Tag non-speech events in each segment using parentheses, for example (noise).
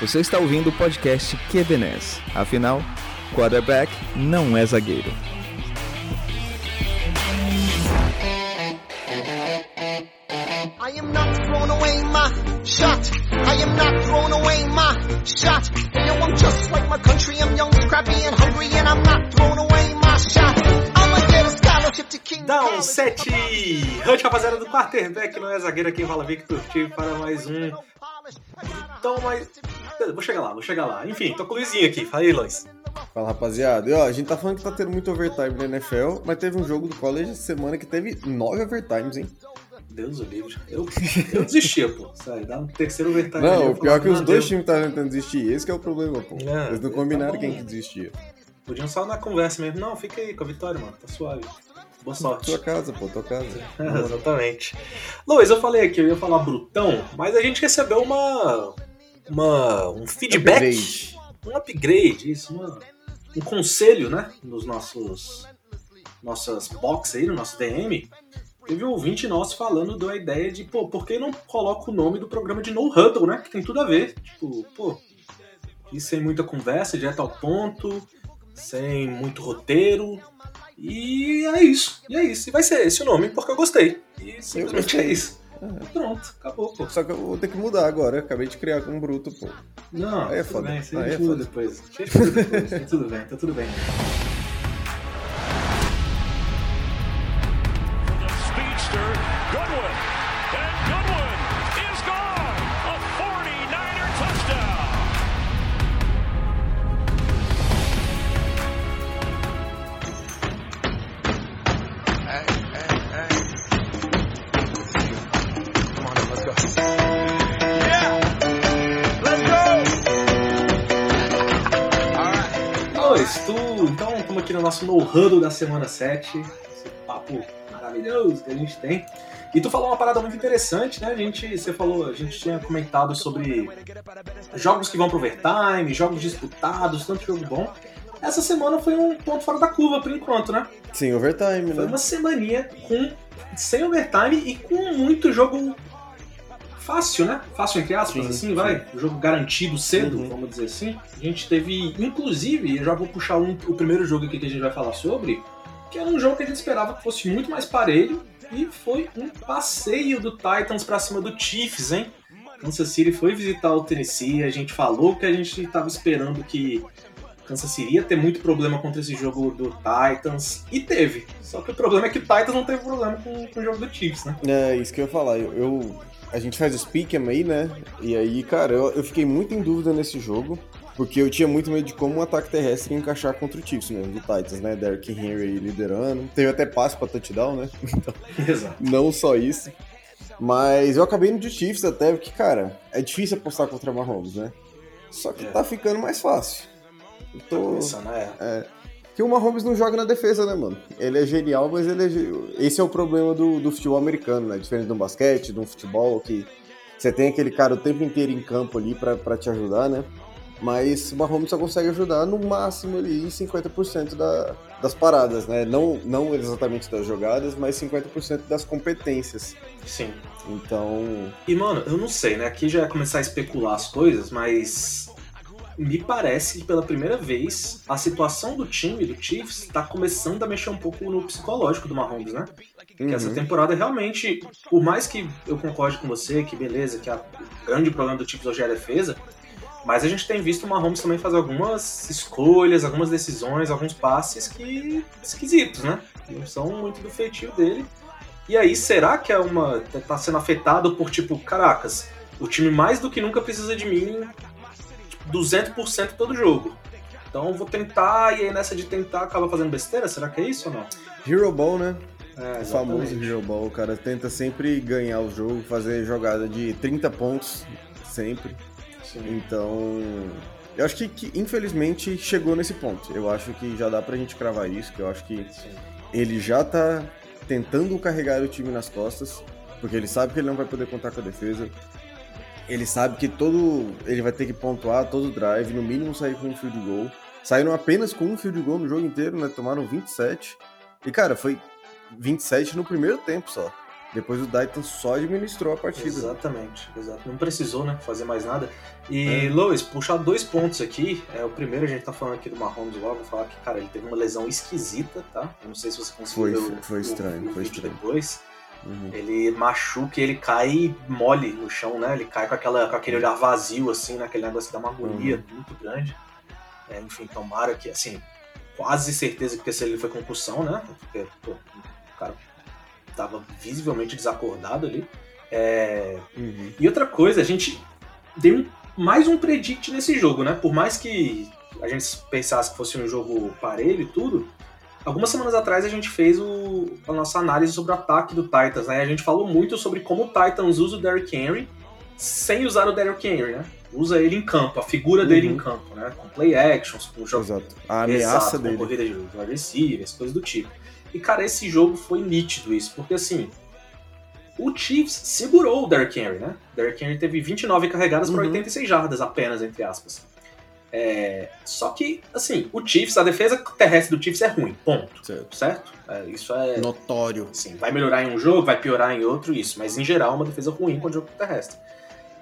Você está ouvindo o podcast QBNES. Afinal, quarterback não é zagueiro. I am not throwing away my shot. I am not throwing away my shot. You know I'm just like my country. I'm young, scrappy and hungry and I'm not throwing away my shot. I'ma get a scholarship to King Dá um 7 Hunt, rapaziada do quarterback, não é zagueiro aqui, fala Victor Tive para mais um. Então, mas. Vou chegar lá, vou chegar lá. Enfim, tô com o Luizinho aqui. Fala aí, Luiz. Fala, rapaziada. E, ó, a gente tá falando que tá tendo muito overtime na NFL, mas teve um jogo do college essa semana que teve nove overtimes, hein? Deus o livre. Eu, eu desistia, pô. Sai, dá um terceiro overtime. Não, o pior é que os dois times estavam tentando desistir. Esse é o problema, pô. É, Eles não combinaram tá quem que desistia. Podiam só na conversa mesmo. Não, fica aí com a vitória, mano. Tá suave. Boa sorte. Tua casa, pô, tua casa. (laughs) É, exatamente. Luiz, eu falei aqui, eu ia falar brutão, mas a gente recebeu uma. Uma um feedback. Upgrade. Um upgrade, isso, uma, um conselho, né? Nos nossos. Nossas box aí, no nosso DM. Teve um ouvinte nosso falando da ideia de, pô, por que não coloca o nome do programa de No Huddle, né? Que tem tudo a ver. Tipo, pô, e sem muita conversa, direto ao ponto, sem muito roteiro. E é isso. E é isso. E vai ser esse o nome, porque eu gostei. E simplesmente é isso. É. Pronto, acabou, pô. Só que eu vou ter que mudar agora. Acabei de criar com um bruto, pô. Não, aí é foda. Bem, aí é foda depois. depois. tá tudo bem, tá tudo bem. Huddle da semana 7. Esse papo maravilhoso que a gente tem. E tu falou uma parada muito interessante, né? A gente, você falou, a gente tinha comentado sobre jogos que vão pro overtime, jogos disputados, tanto jogo bom. Essa semana foi um ponto fora da curva por enquanto, né? Sim, overtime, né? Foi uma semaninha com sem overtime e com muito jogo fácil, né? Fácil entre aspas, sim, assim, sim. vai. O jogo garantido cedo, uhum. vamos dizer assim. A gente teve, inclusive, eu já vou puxar um, o primeiro jogo aqui que a gente vai falar sobre, que era um jogo que a gente esperava que fosse muito mais parelho, e foi um passeio do Titans para cima do Chiefs, hein? Kansas City foi visitar o Tennessee, a gente falou que a gente estava esperando que Kansas City ia ter muito problema contra esse jogo do Titans, e teve. Só que o problema é que o Titans não teve problema com, com o jogo do Chiefs, né? É, isso que eu ia falar. Eu, eu a gente faz o Speak'em aí, né? E aí, cara, eu, eu, fiquei muito em dúvida nesse jogo, porque eu tinha muito medo de como um ataque terrestre encaixar contra o Chiefs mesmo, do Titans, né? Derrick Henry liderando. Teve até passe pra touchdown, né? (laughs) Então, Exato. Não só isso. Mas eu acabei no de Chiefs até, porque, cara, é difícil apostar contra Mahomes, né? Só que é. tá ficando mais fácil. Eu tô. Tá pensando, é. é que o Mahomes não joga na defesa, né, mano? Ele é genial, mas ele é... esse é o problema do, do futebol americano, né? Diferente do basquete, do futebol, que você tem aquele cara o tempo inteiro em campo ali para te ajudar, né? Mas o Mahomes só consegue ajudar no máximo ali em 50% da, das paradas, né? Não, não exatamente das jogadas, mas 50% das competências. Sim. Então. E, mano, eu não sei, né? Aqui já ia começar a especular as coisas, mas me parece que pela primeira vez a situação do time, do Chiefs, está começando a mexer um pouco no psicológico do Mahomes, né? Uhum. Que essa uhum. temporada realmente, por mais que eu concorde com você, que beleza, que a, o grande problema do Chiefs hoje é a defesa, mas a gente tem visto o Mahomes também fazer algumas escolhas, algumas decisões, alguns passes que esquisitos, né? Não são muito do feitio dele. E aí, será que é uma. tá sendo afetado por tipo, caracas, o time mais do que nunca precisa de mim 200% todo jogo. Então eu vou tentar, e aí nessa de tentar acaba fazendo besteira? Será que é isso ou não? Hero Ball, né? É, o famoso Hero Ball, o cara tenta sempre ganhar o jogo, fazer jogada de 30 pontos, sempre. Sim. Então, eu acho que, que, infelizmente chegou nesse ponto. Eu acho que já dá pra gente cravar isso, que eu acho que Sim. ele já tá tentando carregar o time nas costas, porque ele sabe que ele não vai poder contar com a defesa ele sabe que todo. Ele vai ter que pontuar todo drive, no mínimo sair com um field goal. Saíram apenas com um field goal no jogo inteiro, né? Tomaram 27. E, cara, foi 27 no primeiro tempo só. Depois o Titans só administrou a partida. Exatamente, exato. Não precisou, né, fazer mais nada. E, é. Lois, puxar dois pontos aqui. É, o primeiro, a gente tá falando aqui do Mahomes logo, vou falar que, cara, ele teve uma lesão esquisita, tá? Eu não sei se você conseguiu foi, ver o, foi estranho, o, foi estranho. depois. Uhum. Ele machuca e ele cai mole no chão, né? Ele cai com, aquela, com aquele olhar vazio, assim, naquele né? negócio que dá uma agonia uhum. muito grande. É, enfim, tomara que, assim, quase certeza que se ele foi concussão, né? Porque, pô, o cara tava visivelmente desacordado ali. É... Uhum. E outra coisa, a gente deu mais um predict nesse jogo, né? Por mais que a gente pensasse que fosse um jogo parelho e tudo, Algumas semanas atrás a gente fez o, a nossa análise sobre o ataque do Titans, né? A gente falou muito sobre como o Titans usa o Derrick Henry sem usar o Derrick Henry, né? Usa ele em campo, a figura uhum. dele em campo, né? Com play actions, com jogo. Exato. A ameaça Exato, dele. Com corrida de receivers, coisas do tipo. E, cara, esse jogo foi nítido isso, porque assim. O Chiefs segurou o Derrick Henry, né? Derrick Henry teve 29 carregadas uhum. para 86 jardas apenas, entre aspas. É, só que, assim, o Chiefs, a defesa terrestre do Chiefs é ruim, ponto. Certo? certo? É, isso é. Notório. Sim, vai melhorar em um jogo, vai piorar em outro, isso. Mas em geral, é uma defesa ruim com o jogo terrestre.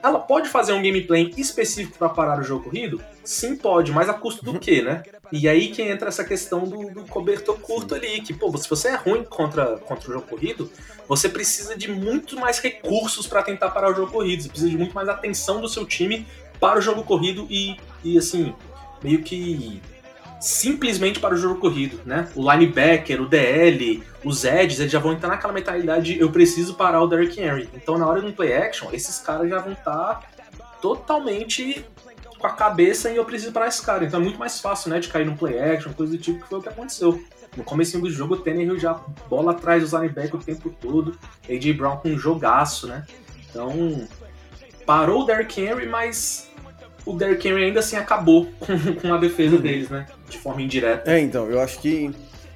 Ela pode fazer um gameplay específico para parar o jogo corrido? Sim, pode, mas a custo do quê, né? E aí que entra essa questão do, do cobertor curto ali, que, pô, se você é ruim contra, contra o jogo corrido, você precisa de muito mais recursos para tentar parar o jogo corrido. Você precisa de muito mais atenção do seu time para o jogo corrido e, e assim, meio que simplesmente para o jogo corrido, né? O linebacker, o DL, os edges, eles já vão entrar naquela mentalidade eu preciso parar o Derrick Henry. Então, na hora um play action, esses caras já vão estar tá totalmente com a cabeça em eu preciso parar esse cara. Então é muito mais fácil, né, de cair num play action, coisa do tipo, que foi o que aconteceu. No começo do jogo, o Tannehill já bola atrás dos linebackers o tempo todo, AJ Brown com um jogaço, né? Então, parou o Derrick Henry, mas o Derrick Henry ainda assim acabou (laughs) com, com a defesa uhum. deles, né? De forma indireta. É, então, eu acho que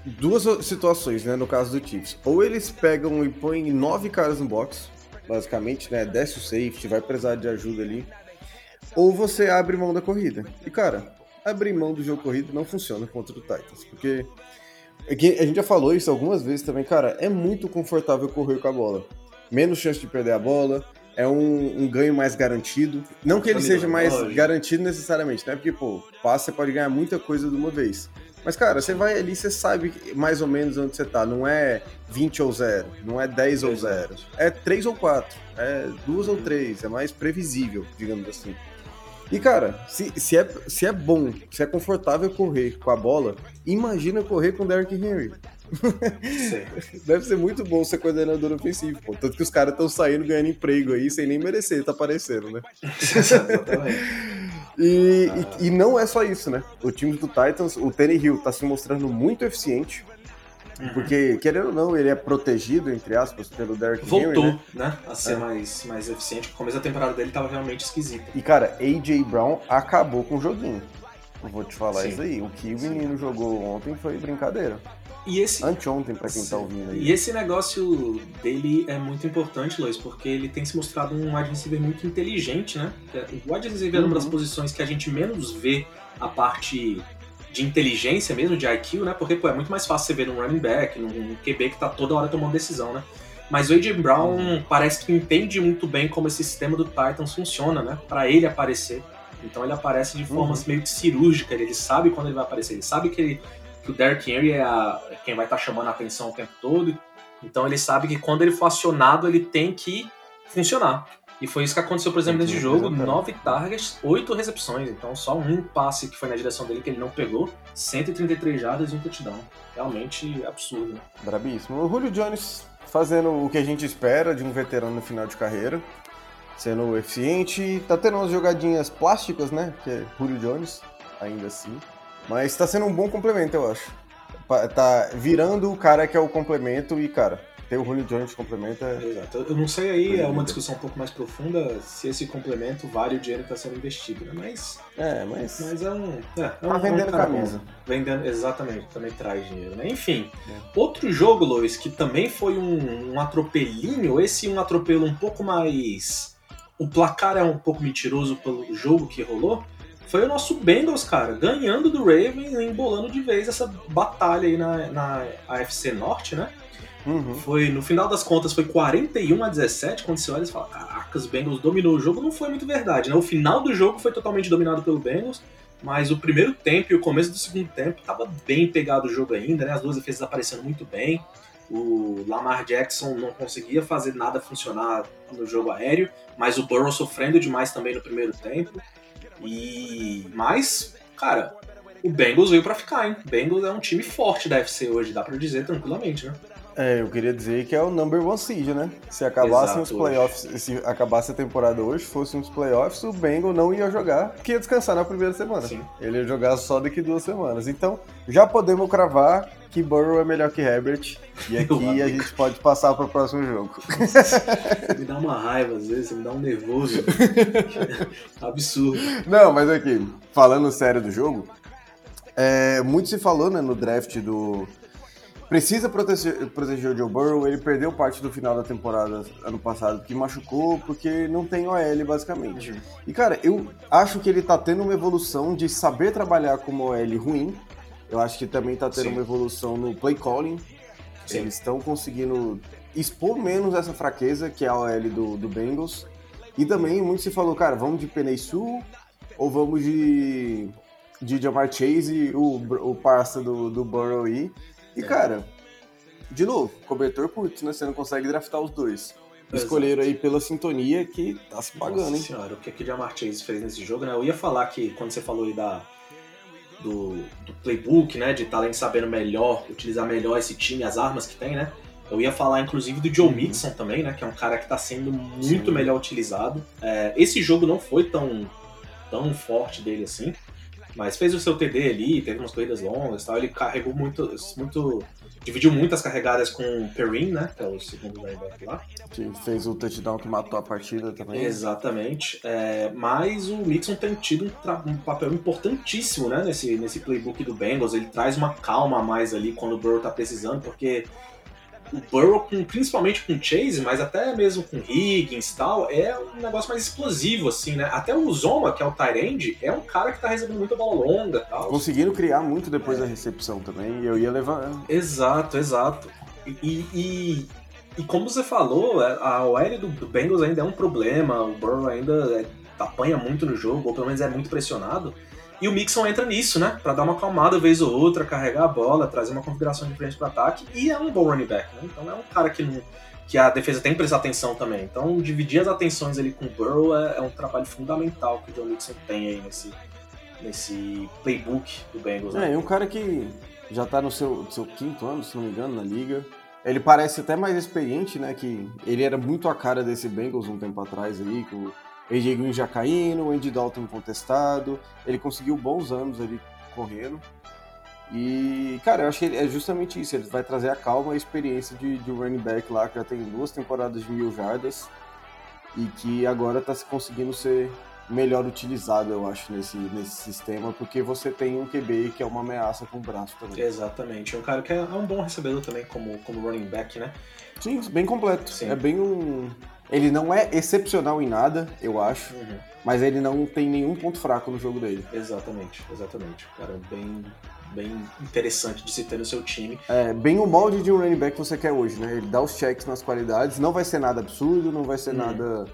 duas situações, né, no caso do Chiefs. Ou eles pegam e põem nove caras no box, basicamente, né? Desce o safety, vai precisar de ajuda ali. Ou você abre mão da corrida. E, cara, abrir mão do jogo corrido não funciona contra o Titans, porque a gente já falou isso algumas vezes também, cara, é muito confortável correr com a bola. Menos chance de perder a bola, é um, um, ganho mais garantido. Não que ele seja mais garantido necessariamente, né? Porque, pô, passe você pode ganhar muita coisa de uma vez. Mas, cara, você vai ali, você sabe mais ou menos onde você tá. Não é 20 ou 0, não é 10 ou 0. É 3 ou 4, é 2 ou 3. É mais previsível, digamos assim. E, cara, se, se, é, se é bom, se é confortável correr com a bola, imagina correr com o Derrick Henry. Deve ser muito bom ser coordenador ofensivo, pô. Tanto que os caras estão saindo ganhando emprego aí sem nem merecer, tá aparecendo, né? e, ah. e, e, não é só isso, né? O time do Titans, o Tenny Hill, tá se mostrando muito eficiente. Uhum. Porque, querendo ou não, ele é protegido, entre aspas, pelo Derrick Voltou, Henry, né? né? A ser é. mais, mais eficiente. O começo da temporada dele tava realmente esquisito. E, cara, AJ Brown acabou com o joguinho. Eu vou te falar Sim. isso aí. O que o menino jogou ontem foi brincadeira. E esse... Anteontem, pra quem tá ouvindo aí. E esse negócio dele é muito importante, Lois, porque ele tem se mostrado um wide receiver muito inteligente, né? O wide receiver é uma das uhum. posições que a gente menos vê a parte de inteligência mesmo, de IQ, né? Porque pô, é muito mais fácil você ver num running back, num QB que tá toda hora tomando decisão, né? Mas o AJ Brown uhum. parece que entende muito bem como esse sistema do Titans funciona, né? Para ele aparecer. Então ele aparece de formas uhum. meio que cirúrgicas, ele sabe quando ele vai aparecer, ele sabe que ele que o Derrick Henry é, a, é quem vai estar tá chamando a atenção o tempo todo. Então ele sabe que quando ele for acionado, ele tem que funcionar. E foi isso que aconteceu, por exemplo, nesse jogo. Nove targets, oito recepções. Então só um passe que foi na direção dele que ele não pegou. 133 jardas e um touchdown. Realmente absurdo. Né? Brabíssimo. O Julio Jones fazendo o que a gente espera de um veterano no final de carreira. Sendo eficiente. Tá tendo umas jogadinhas plásticas, né? Que é Julio Jones, ainda assim. Mas está sendo um bom complemento, eu acho. Tá virando o cara que é o complemento e, cara, ter o Julio Jones de complemento é. Exato. Eu não sei aí, é uma discussão um pouco mais profunda se esse complemento vale o dinheiro que está sendo investido, né? Mas. É, mas. Mas é um. É, é tá um, vendendo camisa. Vendendo, exatamente, também traz dinheiro, né? Enfim. É. Outro jogo, Lois, que também foi um, um atropelinho, esse um atropelo um pouco mais. O placar é um pouco mentiroso pelo jogo que rolou foi o nosso Bengals, cara, ganhando do Ravens, embolando de vez essa batalha aí na, na AFC Norte, né? Uhum. Foi, no final das contas, foi 41 a 17, quando você olha e fala, caraca, os Bengals dominou o jogo, não foi muito verdade, né? O final do jogo foi totalmente dominado pelo Bengals, mas o primeiro tempo e o começo do segundo tempo tava bem pegado o jogo ainda, né? As duas defesas aparecendo muito bem. O Lamar Jackson não conseguia fazer nada funcionar no jogo aéreo, mas o Burrow sofrendo demais também no primeiro tempo. E mas, cara, o Bengals veio para ficar, hein? O Bengals é um time forte da FC hoje, dá para dizer tranquilamente, né? É, eu queria dizer que é o number one seed, né? Se acabassem os playoffs, se acabasse a temporada hoje, fossem os playoffs, o Bengal não ia jogar, porque ia descansar na primeira semana. Sim. Ele ia jogar só daqui duas semanas. Então, já podemos cravar que Burrow é melhor que Herbert. E (laughs) aqui a gente pode passar para o próximo jogo. me dá uma raiva às vezes, me dá um nervoso. (laughs) Absurdo. Não, mas aqui, falando sério do jogo, é, muito se falou né, no draft do precisa proteger, proteger o Joe Burrow. Ele perdeu parte do final da temporada ano passado que machucou porque não tem OL, basicamente. Uhum. E, cara, eu acho que ele tá tendo uma evolução de saber trabalhar com uma OL ruim. Eu acho que também tá tendo Sim. uma evolução no play calling. Sim. Eles estão conseguindo expor menos essa fraqueza que é a OL do, do Bengals. E também muito se falou, cara, vamos de Penei Sul ou vamos de de Jamar Chase, o, o parça do, do Burrow aí. E, é. cara, de novo, cobertor putz, né? Você não consegue draftar os dois. Escolheram aí pela sintonia que tá se pagando, Nossa hein? senhora, o que, que o Jamar Chase fez nesse jogo, né? Eu ia falar que quando você falou aí da, do, do playbook, né? De talento sabendo melhor, utilizar melhor esse time, as armas que tem, né? Eu ia falar, inclusive, do Joe uhum. Mixon também, né? Que é um cara que tá sendo muito Sim. melhor utilizado. É, esse jogo não foi tão, tão forte dele assim. Mas fez o seu TD ali, teve umas corridas longas tal. Ele carregou muito, muito. Dividiu muitas carregadas com o Perrin, né? Que é o segundo linebacker lá. Que fez o touchdown que matou a partida também. Exatamente. É, mas o Mixon tem tido um, um, papel importantíssimo, né? Nesse, nesse playbook do Bengals. Ele traz uma calma a mais ali quando o Burrow tá precisando, porque o Burrow, com, principalmente com Chase, mas até mesmo com Higgins e tal, é um negócio mais explosivo, assim, né? Até o Zoma, que é o Tyrande, é um cara que tá recebendo muita bola longa e tal. Conseguiram criar muito depois é. da recepção também, e eu ia levar. Exato, exato. E, e, e como você falou, é, a OL do, do Bengals ainda é um problema, o Burrow ainda é, apanha muito no jogo, ou pelo menos é muito pressionado. E o Mixon entra nisso, né? Pra dar uma acalmada vez ou outra, carregar a bola, trazer uma configuração diferente para ataque. E é um bom running back, né? Então é um cara que, não, que a defesa tem que prestar atenção também. Então dividir as atenções ali com o Burrow é, é um trabalho fundamental que o John Mixon tem aí nesse, nesse playbook do Bengals. Né? É, e um cara que já tá no seu, seu quinto ano, se não me engano, na liga. Ele parece até mais experiente, né? Que ele era muito a cara desse Bengals um tempo atrás aí, com AJ Green já caindo, o Andy Dalton contestado. Ele conseguiu bons anos ali correndo. E, cara, eu acho que é justamente isso. Ele vai trazer a calma e a experiência de, de um running back lá que já tem duas temporadas de mil jardas e que agora está conseguindo ser melhor utilizado, eu acho, nesse, nesse sistema, porque você tem um QB que é uma ameaça com o braço também. Exatamente. É um cara que é um bom recebedor também como, como running back, né? Sim, bem completo. Sim. É bem um ele não é excepcional em nada, eu acho, uhum. mas ele não tem nenhum ponto fraco no jogo dele. Exatamente, exatamente. Cara, bem, bem interessante de se ter no seu time. É, bem o molde de um running back que você quer hoje, né? Ele dá os checks nas qualidades, não vai ser nada absurdo, não vai ser uhum. nada.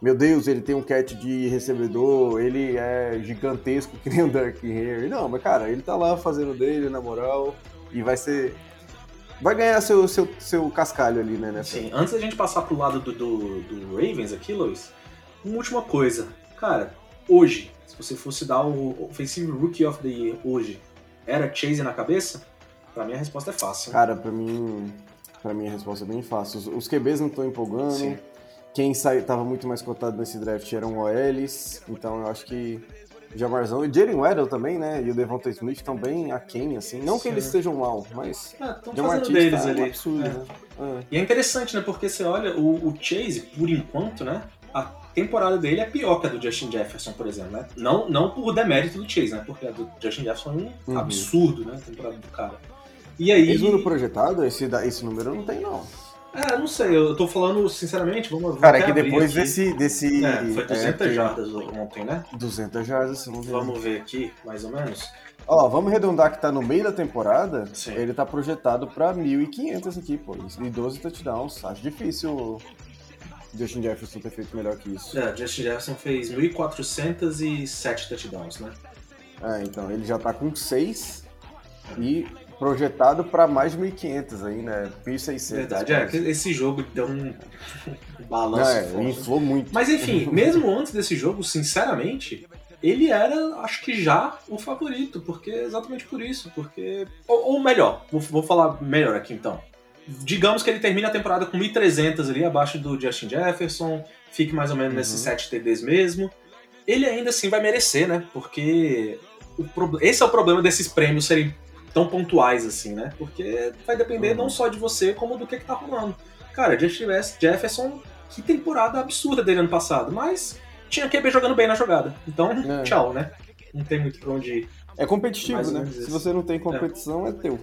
Meu Deus, ele tem um catch de recebedor, ele é gigantesco que nem o Dark Henry. Não, mas cara, ele tá lá fazendo dele, na moral, e vai ser vai ganhar seu, seu, seu cascalho ali, né? Nessa... Sim, antes da gente passar pro lado do, do, do, Ravens aqui, Luiz, uma última coisa. Cara, hoje, se você fosse dar o Offensive Rookie of the Year hoje, era Chase na cabeça? Pra mim a resposta é fácil. Cara, pra mim, pra mim a resposta é bem fácil. Os, os QBs não estão empolgando. Sim. Quem estava muito mais cotado nesse draft eram OLs, então eu acho que Jamarzão e Jalen Weddle também, né? E o Devonta Smith estão bem aquém, assim. Não Sim. que eles estejam mal, mas. É, Jamar deles tá ali. Um absurdo, é. Né? É. E é interessante, né? Porque você olha, o, o, Chase, por enquanto, né? A temporada dele é pior que a do Justin Jefferson, por exemplo, né? Não, não por demérito do Chase, né? Porque a do Justin Jefferson é um uhum. absurdo, né? A temporada do cara. E aí. Esse número projetado, esse, esse número não tem, não. É, não sei, eu tô falando sinceramente, vamos Cara, é que depois desse. desse é, foi 200 é, jardas ontem, né? 200 jardas, vamos ver. Vamos ver aqui, mais ou menos. Ó, vamos arredondar que tá no meio da temporada. Sim. Ele tá projetado pra 1.500 aqui, pô. E 12 touchdowns. Acho difícil Justin Jefferson ter feito melhor que isso. É, Justin Jefferson fez 1.407 touchdowns, né? É, então, ele já tá com 6 e projetado para mais de 1.500 aí, né? 1.600. Verdade, é, esse jogo deu um (laughs) balanço é, inflou muito. Mas enfim, (laughs) mesmo antes desse jogo, sinceramente, ele era, acho que já, o favorito, porque exatamente por isso, porque... Ou, ou melhor, vou, vou falar melhor aqui então digamos que ele termina a temporada com 1.300 ali, abaixo do Justin Jefferson, fique mais ou menos uhum. nesses 7 TDs mesmo. Ele ainda assim vai merecer, né? Porque pro... esse é o problema desses prêmios serem tão pontuais assim, né? Porque vai depender uhum. não só de você, como do que, que tá rolando. Cara, Jefferson, que temporada absurda dele ano passado, mas tinha QB jogando bem na jogada. Então, é. tchau, né? Não tem muito pra onde ir. É competitivo, né? Se você não tem competição, é, é teu.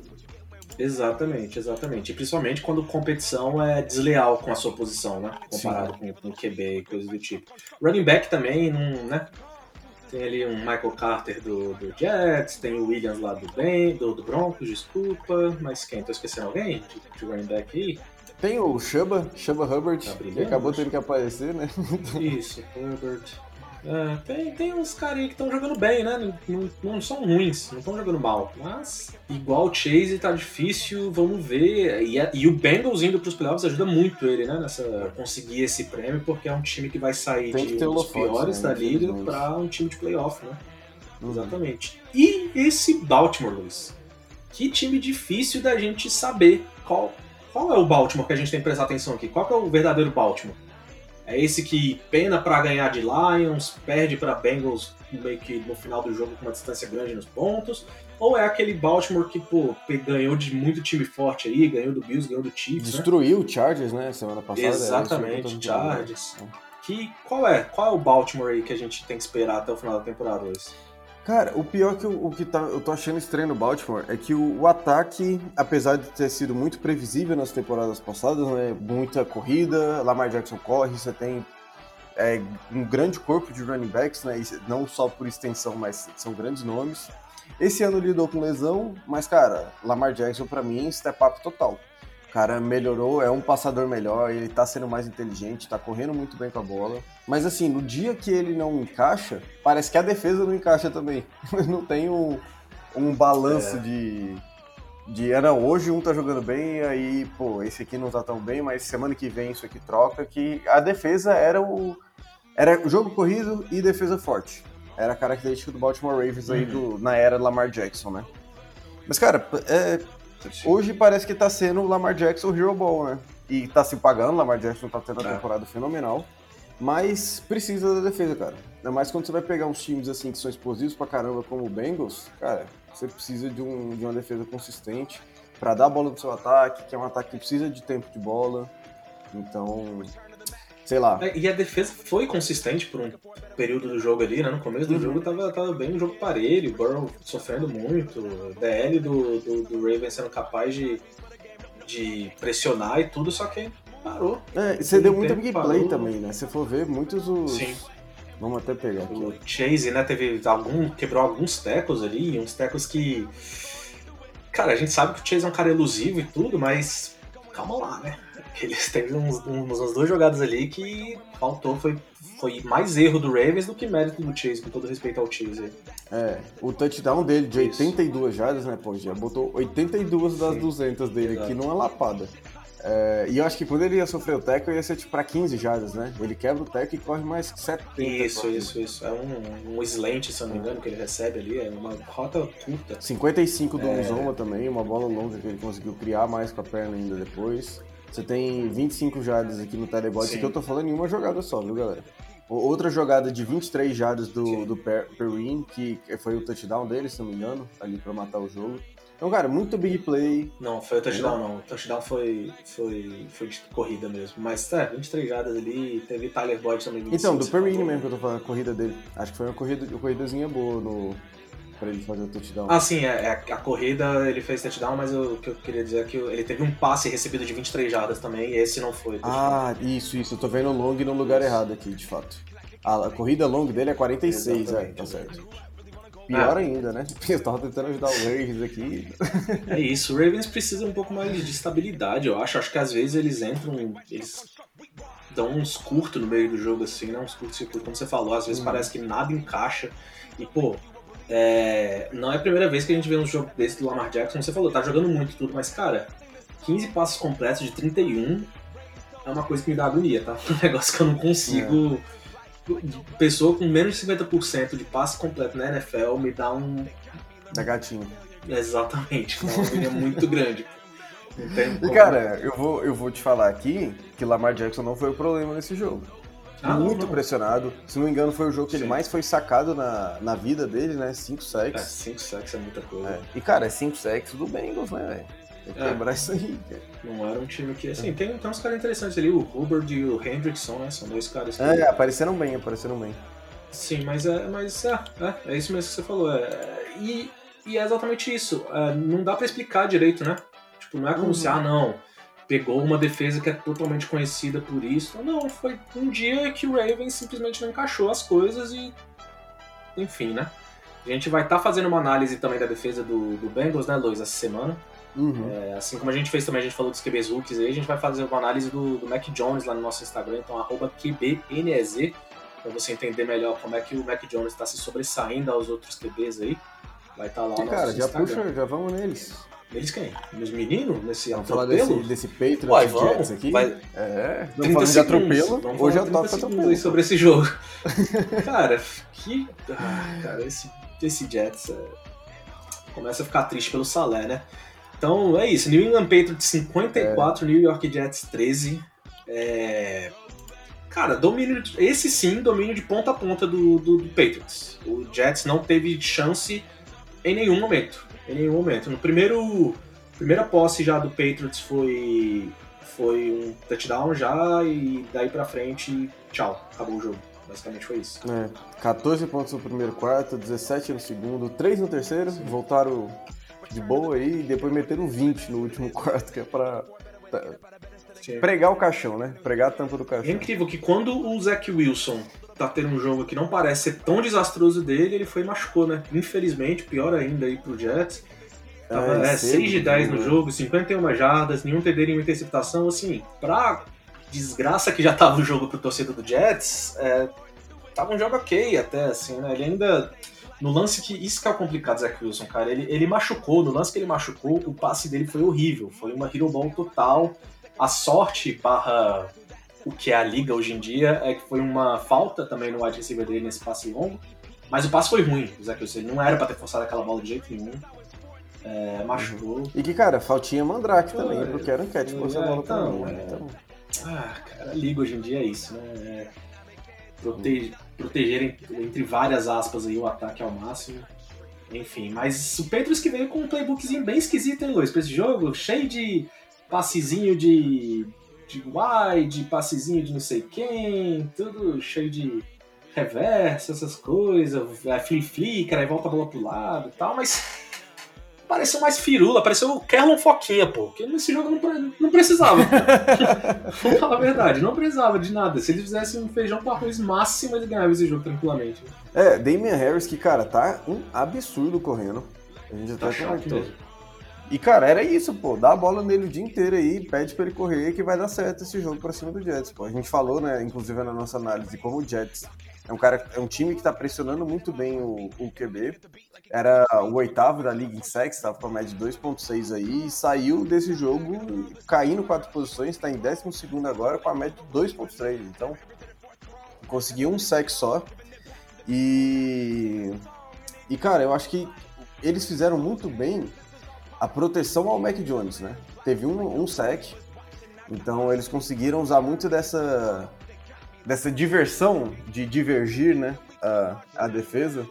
Exatamente, exatamente. E principalmente quando competição é desleal com a sua posição, né? Comparado com, com QB e coisas do tipo. Running back também, não, né? Tem ali um Michael Carter do, do Jets, tem o Williams lá do, ben, do, do Broncos, desculpa. Mas quem? Tô esquecendo alguém de, de running back aí? Tem o Chuba, Chuba Hubbard, tá que acabou tendo que aparecer, né? Isso, Hubbard. É, tem, tem uns caras aí que estão jogando bem, né? Não, não são ruins, não estão jogando mal. Mas, igual o Chase tá difícil, vamos ver. E, e o Bengals indo pros playoffs ajuda muito ele, né? Nessa conseguir esse prêmio, porque é um time que vai sair tem de um dos piores né, da liga para um time de playoff, né? Uhum. Exatamente. E esse Baltimore, Luiz? Que time difícil da gente saber qual, qual é o Baltimore que a gente tem que prestar atenção aqui. Qual é o verdadeiro Baltimore? É esse que pena para ganhar de Lions, perde para Bengals meio que no final do jogo com uma distância grande nos pontos, ou é aquele Baltimore que pô, ganhou de muito time forte aí, ganhou do Bills, ganhou do Chiefs, né? Destruiu né? o Chargers, né, semana passada. Exatamente, Chargers. Que, qual é? Qual é o Baltimore aí que a gente tem que esperar até o final da temporada, Luiz? Cara, o pior que o, o que tá, eu tô achando estranho no Baltimore é que o, o, ataque, apesar de ter sido muito previsível nas temporadas passadas, né? Muita corrida, Lamar Jackson corre, você tem é, um grande corpo de running backs, né? Não só por extensão, mas são grandes nomes. Esse ano lidou com lesão, mas, cara, Lamar Jackson, para mim, step up total. O cara melhorou, é um passador melhor, ele tá sendo mais inteligente, tá correndo muito bem com a bola. Mas assim, no dia que ele não encaixa, parece que a defesa não encaixa também. (laughs) não tem um, um balanço é. de. De, ah, não, hoje um tá jogando bem, aí, pô, esse aqui não tá tão bem, mas semana que vem isso aqui troca, que a defesa era o. Era jogo corrido e defesa forte. Era a característica do Baltimore Ravens aí uhum. do, na era Lamar Jackson, né? Mas, cara, é, Hoje parece que tá sendo o Lamar Jackson o Hero Ball, né? E tá se pagando, o Lamar Jackson tá tendo uma é. temporada fenomenal. Mas precisa da defesa, cara. Ainda mais quando você vai pegar uns times assim que são explosivos pra caramba, como o Bengals, cara, você precisa de, um, de uma defesa consistente para dar a bola do seu ataque, que é um ataque que precisa de tempo de bola. Então, sei lá. É, e a defesa foi consistente por um período do jogo ali, né? No começo do uhum. jogo tava, tava bem um jogo parelho, o Burrow sofrendo muito, DL do, do, do Ravens sendo capaz de, de pressionar e tudo, só que parou. É, você deu muita big play também, né? Se for ver, muitos os. Sim. Vamos até pegar aqui. O Chase, né, teve algum. quebrou alguns tecos ali, uns tecos que. Cara, a gente sabe que o Chase é um cara elusivo e tudo, mas calma lá, né? Eles teve uns, uns, umas duas jogadas ali que faltou, foi, foi mais erro do Ravens do que mérito do Chase, com todo respeito ao Chase. É, o touchdown dele de Isso. 82 jardas, né, pô, já botou 82 das Sim. 200 dele Exato. aqui numa lapada. É, e eu acho que quando ele ia sofrer o teco, ia ser tipo pra 15 jardas, né? Ele quebra o teco e corre mais que 70. Isso, isso, isso. É um, um slant, se eu não me engano, que ele recebe ali. É uma rota curta. 55 do é... Uzoma também, uma bola longa que ele conseguiu criar mais com a perna ainda depois. Você tem 25 jardas aqui no Telebot. Isso que eu tô falando em uma jogada só, viu, galera? Outra jogada de 23 jardas do, do Perrin, que foi o touchdown dele, se não me engano, ali para matar o jogo. Então, cara, muito big play. Não, foi o touchdown não. O touchdown foi, foi, foi de corrida mesmo. Mas, é, 23 jardas ali, teve Tyler Boyd também. 25, então, do Perrin mesmo que eu tô falando, a corrida dele. Acho que foi uma, corrida, uma corridazinha boa no, pra ele fazer o touchdown. Ah, sim, é, é, a corrida ele fez touchdown, mas o que eu queria dizer é que ele teve um passe recebido de 23 jardas também, e esse não foi. Ah, isso, isso. Eu tô vendo o long no lugar isso. errado aqui, de fato. A, a corrida long dele é 46, é, tá certo. Pior ah. ainda, né? (laughs) Eu tava tentando ajudar o Ravens aqui. É isso, o Ravens precisa um pouco mais de estabilidade, eu acho. Acho que às vezes eles entram, eles dão uns curtos no meio do jogo, assim, né? Uns curtos circuitos, como você falou, às vezes hum. parece que nada encaixa. E, pô, é... não é a primeira vez que a gente vê um jogo desse do Lamar Jackson, como você falou, tá jogando muito tudo, mas, cara, 15 passos completos de 31 é uma coisa que me dá agonia, tá? (laughs) Um negócio que eu não consigo. É pessoa com menos de 50% de passe completo na NFL me dá um. Da gatinho. Exatamente, uma agonia (laughs) muito grande. E cara, eu vou, eu vou te falar aqui que Lamar Jackson não foi o problema nesse jogo. Ah, muito não, pressionado. Se não me engano, foi o jogo que Sim. ele mais foi sacado na, na vida dele, né? 5 sacks. 5 é, sacks é muita coisa. É. E cara, 5 sacks do Bengals, né, velho? Tem que é. lembrar isso aí, cara. Não era um time que. Assim, tem, tem uns caras interessantes ali, o Hubbard e o Hendrickson, né? São dois caras que. É, apareceram bem, apareceram bem. Sim, mas é, mas é, é, é isso mesmo que você falou. É, e, e é exatamente isso. É, não dá para explicar direito, né? Tipo, não é como uhum. se, ah, não, pegou uma defesa que é totalmente conhecida por isso. Não, foi um dia que o Ravens simplesmente não encaixou as coisas e. Enfim, né? A gente vai estar tá fazendo uma análise também da defesa do, do Bengals, né, Luiz, essa semana. Uhum. É, assim como a gente fez também, a gente falou dos QBs rookies aí, a gente vai fazer uma análise do, do Mac Jones lá no nosso Instagram, então arroba QBNEZ, para você entender melhor como é que o Mac Jones está se sobressaindo aos outros QBs aí. Vai estar tá lá no nosso cara, já Instagram. puxa, já vamos neles. Eles quem? Nos meninos? Nesse vamos falar desse, desse Patriots Uai, vamos, Jets aqui? Vai... É, vamos falar de atropelo. Vamos hoje é o top atropelo. sobre esse jogo. (laughs) cara, que... Ah, cara, esse, esse Jets... É... Começa a ficar triste pelo Salé, né? Então é isso, New England Patriots 54, é. New York Jets 13. É... Cara, domínio. Esse sim, domínio de ponta a ponta do, do, do, Patriots. O Jets não teve chance em nenhum momento. Em nenhum momento. No primeiro. Primeira posse já do Patriots foi. Foi um touchdown já e daí pra frente, tchau, acabou o jogo. Basicamente foi isso. É, 14 pontos no primeiro quarto, 17 no segundo, 3 no terceiro, sim. voltaram de boa aí e depois meteram 20 no último (laughs) quarto, que é pra pregar o caixão, né? Pregar a tampa do caixão. É incrível que quando o Zach Wilson tá tendo um jogo que não parece ser tão desastroso dele, ele foi e machucou, né? Infelizmente, pior ainda aí pro Jets. Tava é, 6 é, de 10 no jogo, 51 jardas, nenhum TD, nenhuma interceptação. Assim, pra desgraça que já tava o jogo pro torcedor do Jets, é, tava um jogo ok até, assim, né? Ele ainda no lance que. Isso que é o complicado, Zach Wilson, cara. Ele, ele machucou, no lance que ele machucou, o passe dele foi horrível. Foi uma hero ball total. A sorte barra o que é a liga hoje em dia é que foi uma falta também no wide receiver dele nesse passe longo. Mas o passe foi ruim, o Zach Wilson. Ele não era pra ter forçado aquela bola de jeito nenhum. É, machucou. E que, cara, faltinha Mandrake também, porque era um catch por essa bola então, também. É... Então... Ah, cara, a liga hoje em dia é isso, né? É... Protege protegerem, entre várias aspas, aí, o ataque ao máximo. Enfim, mas o Petros que veio com um playbookzinho bem esquisito, hein, Luiz, pra esse jogo, cheio de passezinho de, de wide, passezinho de não sei quem, tudo cheio de reverso, essas coisas, é, flip-flicker, aí volta a bola pro lado e tal, mas (laughs) pareceu mais firula, pareceu o Kerlon Foquinha, pô. Que nesse jogo não, não precisava. Vamos (laughs) falar a verdade, não precisava de nada. Se eles fizessem um feijão com arroz máximo, eles ganhavam esse jogo tranquilamente. É, Damian Harris, que, cara, tá um absurdo correndo. A gente tá, tá chato. E, cara, era isso, pô. Dá a bola nele o dia inteiro aí, pede pra ele correr que vai dar certo esse jogo pra cima do Jets, pô. A gente falou, né, inclusive na nossa análise, como o Jets é um cara, é um time que tá pressionando muito bem o, o QB era o oitavo da liga em sacks, estava com a média de 2.6 aí, e saiu desse jogo caindo quatro posições, está em 12 agora com a média de 2.3, então conseguiu um sack só, e, e cara, eu acho que eles fizeram muito bem a proteção ao Mac Jones, né? Teve um, um sack, então eles conseguiram usar muito dessa, dessa diversão de divergir, né, a, a defesa,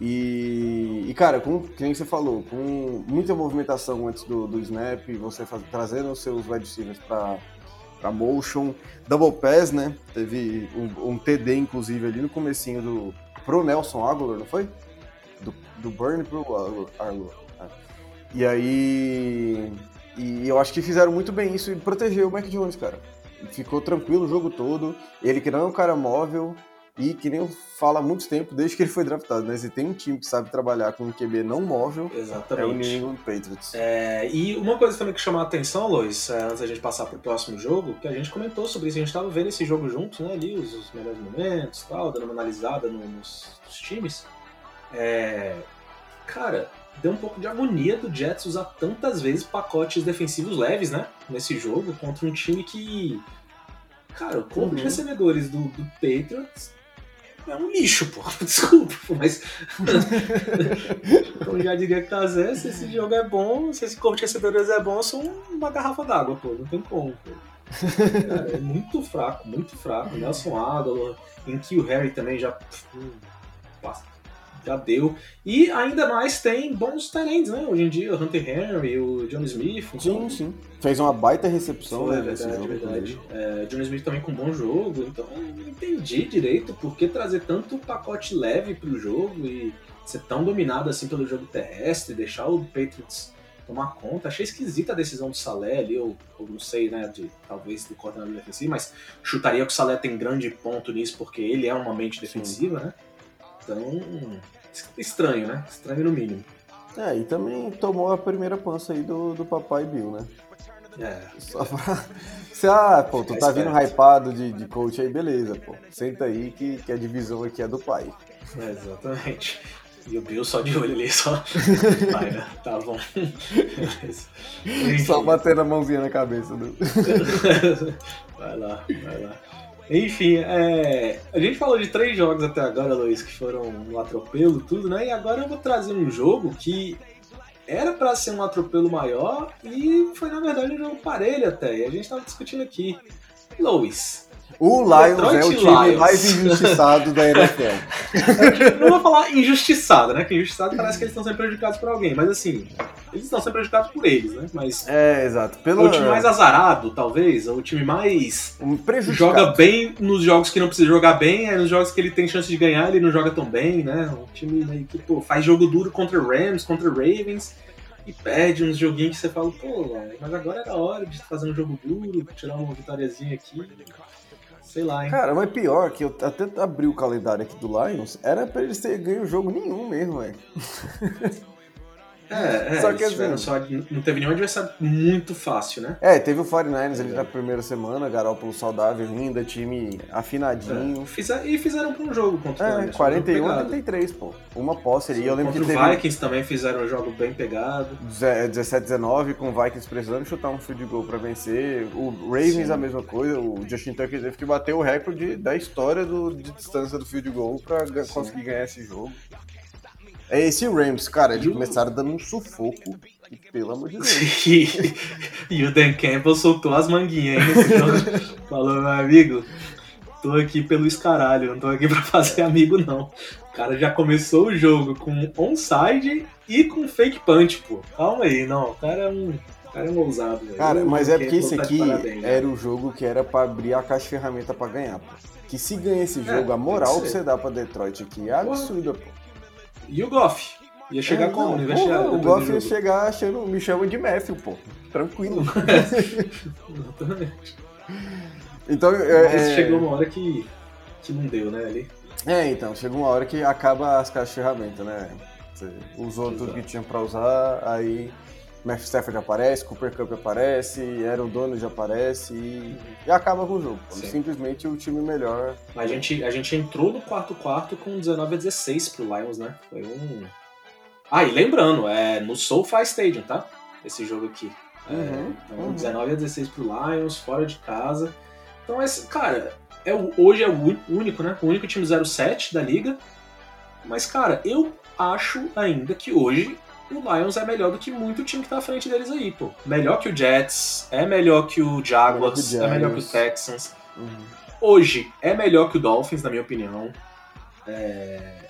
e, e, cara, com, quem você falou, com muita movimentação antes do, do snap, você faz, trazendo os seus wide receivers para motion, double pass, né? Teve um, um, TD inclusive ali no comecinho do pro Nelson Aguilar, não foi? Do, do Burn pro Arlo. E aí. E eu acho que fizeram muito bem isso e protegeu o Mac Jones, cara. Ficou tranquilo o jogo todo. Ele que não é um cara móvel, e que nem eu falo há muito tempo, desde que ele foi draftado, né? Se tem um time que sabe trabalhar com um QB não móvel, Exatamente. é o New England Patriots. É, e uma coisa também que chamou a atenção, Lois, é, antes da gente passar pro próximo jogo, que a gente comentou sobre isso, a gente estava vendo esse jogo juntos, né? Ali, os, os melhores momentos e tal, dando uma analisada no, nos, nos, times. É, cara, deu um pouco de agonia do Jets usar tantas vezes pacotes defensivos leves, né? Nesse jogo, contra um time que. Cara, o corpo uhum. de recebedores do, do Patriots é um lixo, pô. (laughs) Desculpa, pô, mas. (laughs) Como já diria Kazé, se esse jogo é bom, se esse corpo de recebedores é bom, eu sou uma garrafa d'água, pô. Não tem como, pô. Cara, é muito fraco, muito fraco. Nelson Aguilar, em que o Harry também já. Hum, já deu. E ainda mais tem bons talentos, né? Hoje em dia, o Hunter Henry, o John Smith. Sim, sim. Fez uma baita recepção, Foi, né? Verdade, jogo verdade. É, John Smith também com um bom jogo. Então, não entendi direito por que trazer tanto pacote leve pro jogo e ser tão dominado assim pelo jogo terrestre, deixar o Patriots tomar conta. Achei esquisita a decisão do Salé ali, ou, ou não sei, né, de talvez do coordenador defensivo, mas chutaria que o Salé tem grande ponto nisso porque ele é uma mente defensiva, Sim. né? Então, estranho, né? Estranho no mínimo. É, e também tomou a primeira pança aí do, do papai Bill, né? É. Só pra... (laughs) Você, ah, pô, tu tá vindo hypado de, de coach aí, beleza, pô. Senta aí que, que a divisão aqui é do pai. É, exatamente. E o Bill só de olho ali, só. (laughs) Vai, né? Tá bom. Só batendo a mãozinha na cabeça do. (laughs) vai lá, vai lá. Enfim, é, a gente falou de três jogos até agora, Luiz, que foram um atropelo, tudo, né? E agora eu vou trazer um jogo que era para ser um atropelo maior e foi, na verdade, um jogo parelho até. E a gente tava discutindo aqui. Luiz, o Lions é o time Lions. mais injustiçado da (laughs) NFL. não vou falar injustiçado, né? Que injustiçado parece que eles estão sendo prejudicados por alguém, mas assim, eles estão sendo prejudicados por eles, né? Mas é, exato. Pelo... É o time mais azarado, talvez, ou o time mais um joga bem nos jogos que não precisa jogar bem, é nos jogos que ele tem chance de ganhar, ele não joga tão bem, né? Um time meio que pô, faz jogo duro contra Rams, contra Ravens e perde uns joguinhos que você fala, pô, mas agora era hora de fazer um jogo duro, tirar uma vitóriazinha aqui. Sei lá, hein? Cara, mas pior que eu até abri o calendário aqui do Lions, era pra eles terem ganho jogo nenhum mesmo, velho. (laughs) É, é, só que assim, só, não teve nenhum adversário muito fácil, né? É, teve o 49ers é. ali na primeira semana, Garoppolo saudável ainda, time afinadinho. É. Fizer, e fizeram um jogo contra é, o É, 41 a 33, pô. Uma posse ali. Eu lembro contra que teve... o Vikings também fizeram um jogo bem pegado. 17-19, com o Vikings precisando chutar um field goal pra vencer. O Ravens Sim. a mesma coisa, o Justin Tucker teve que bater o recorde da história do, de distância do field goal pra Sim. conseguir ganhar esse jogo. É esse Rams, cara, eles começaram dando um sufoco, pelo amor de Deus. (laughs) e o Dan Campbell soltou as manguinhas aí nesse jogo. (laughs) Falou, meu amigo, tô aqui pelo escaralho, não tô aqui pra fazer amigo, não. O cara já começou o jogo com onside e com fake punch, pô. Calma aí, não. O cara é um. Cara é um ousado, velho. Cara, mas é porque esse aqui parabéns, era o jogo que era pra abrir a caixa de ferramenta pra ganhar, pô. Que se ganha esse é, jogo, é, a moral que você dá pra Detroit aqui é absurda, pô. E o Goff? Ia chegar é, como no vestiário? O Goff ia chegar achando, me chama de Matthew, pô. Tranquilo. Exatamente. (laughs) (laughs) então, é, Mas chegou uma hora que, que não deu, né, ali? É, então, chegou uma hora que acaba as caixas de ferramenta, né? Você usou Exato. tudo que tinha pra usar, aí Matthew Stafford aparece, Cooper Cup aparece, Aaron Donald aparece e, e acaba com o jogo. Sim. Simplesmente o time melhor. A gente, a gente entrou no quarto quarto com 19 a 16 pro Lions, né? Foi um. Ah, e lembrando, é no SoFi Stadium, tá? Esse jogo aqui. É, uhum, então, uhum. 19 a 16 pro Lions, fora de casa. Então, esse, cara, é, hoje é o único, né? O único time 07 da liga. Mas, cara, eu acho ainda que hoje o Lions é melhor do que muito time que tá à frente deles aí, pô. Melhor que o Jets, é melhor que o Jaguars, melhor que o é melhor que o Texans. Uhum. Hoje é melhor que o Dolphins, na minha opinião. É...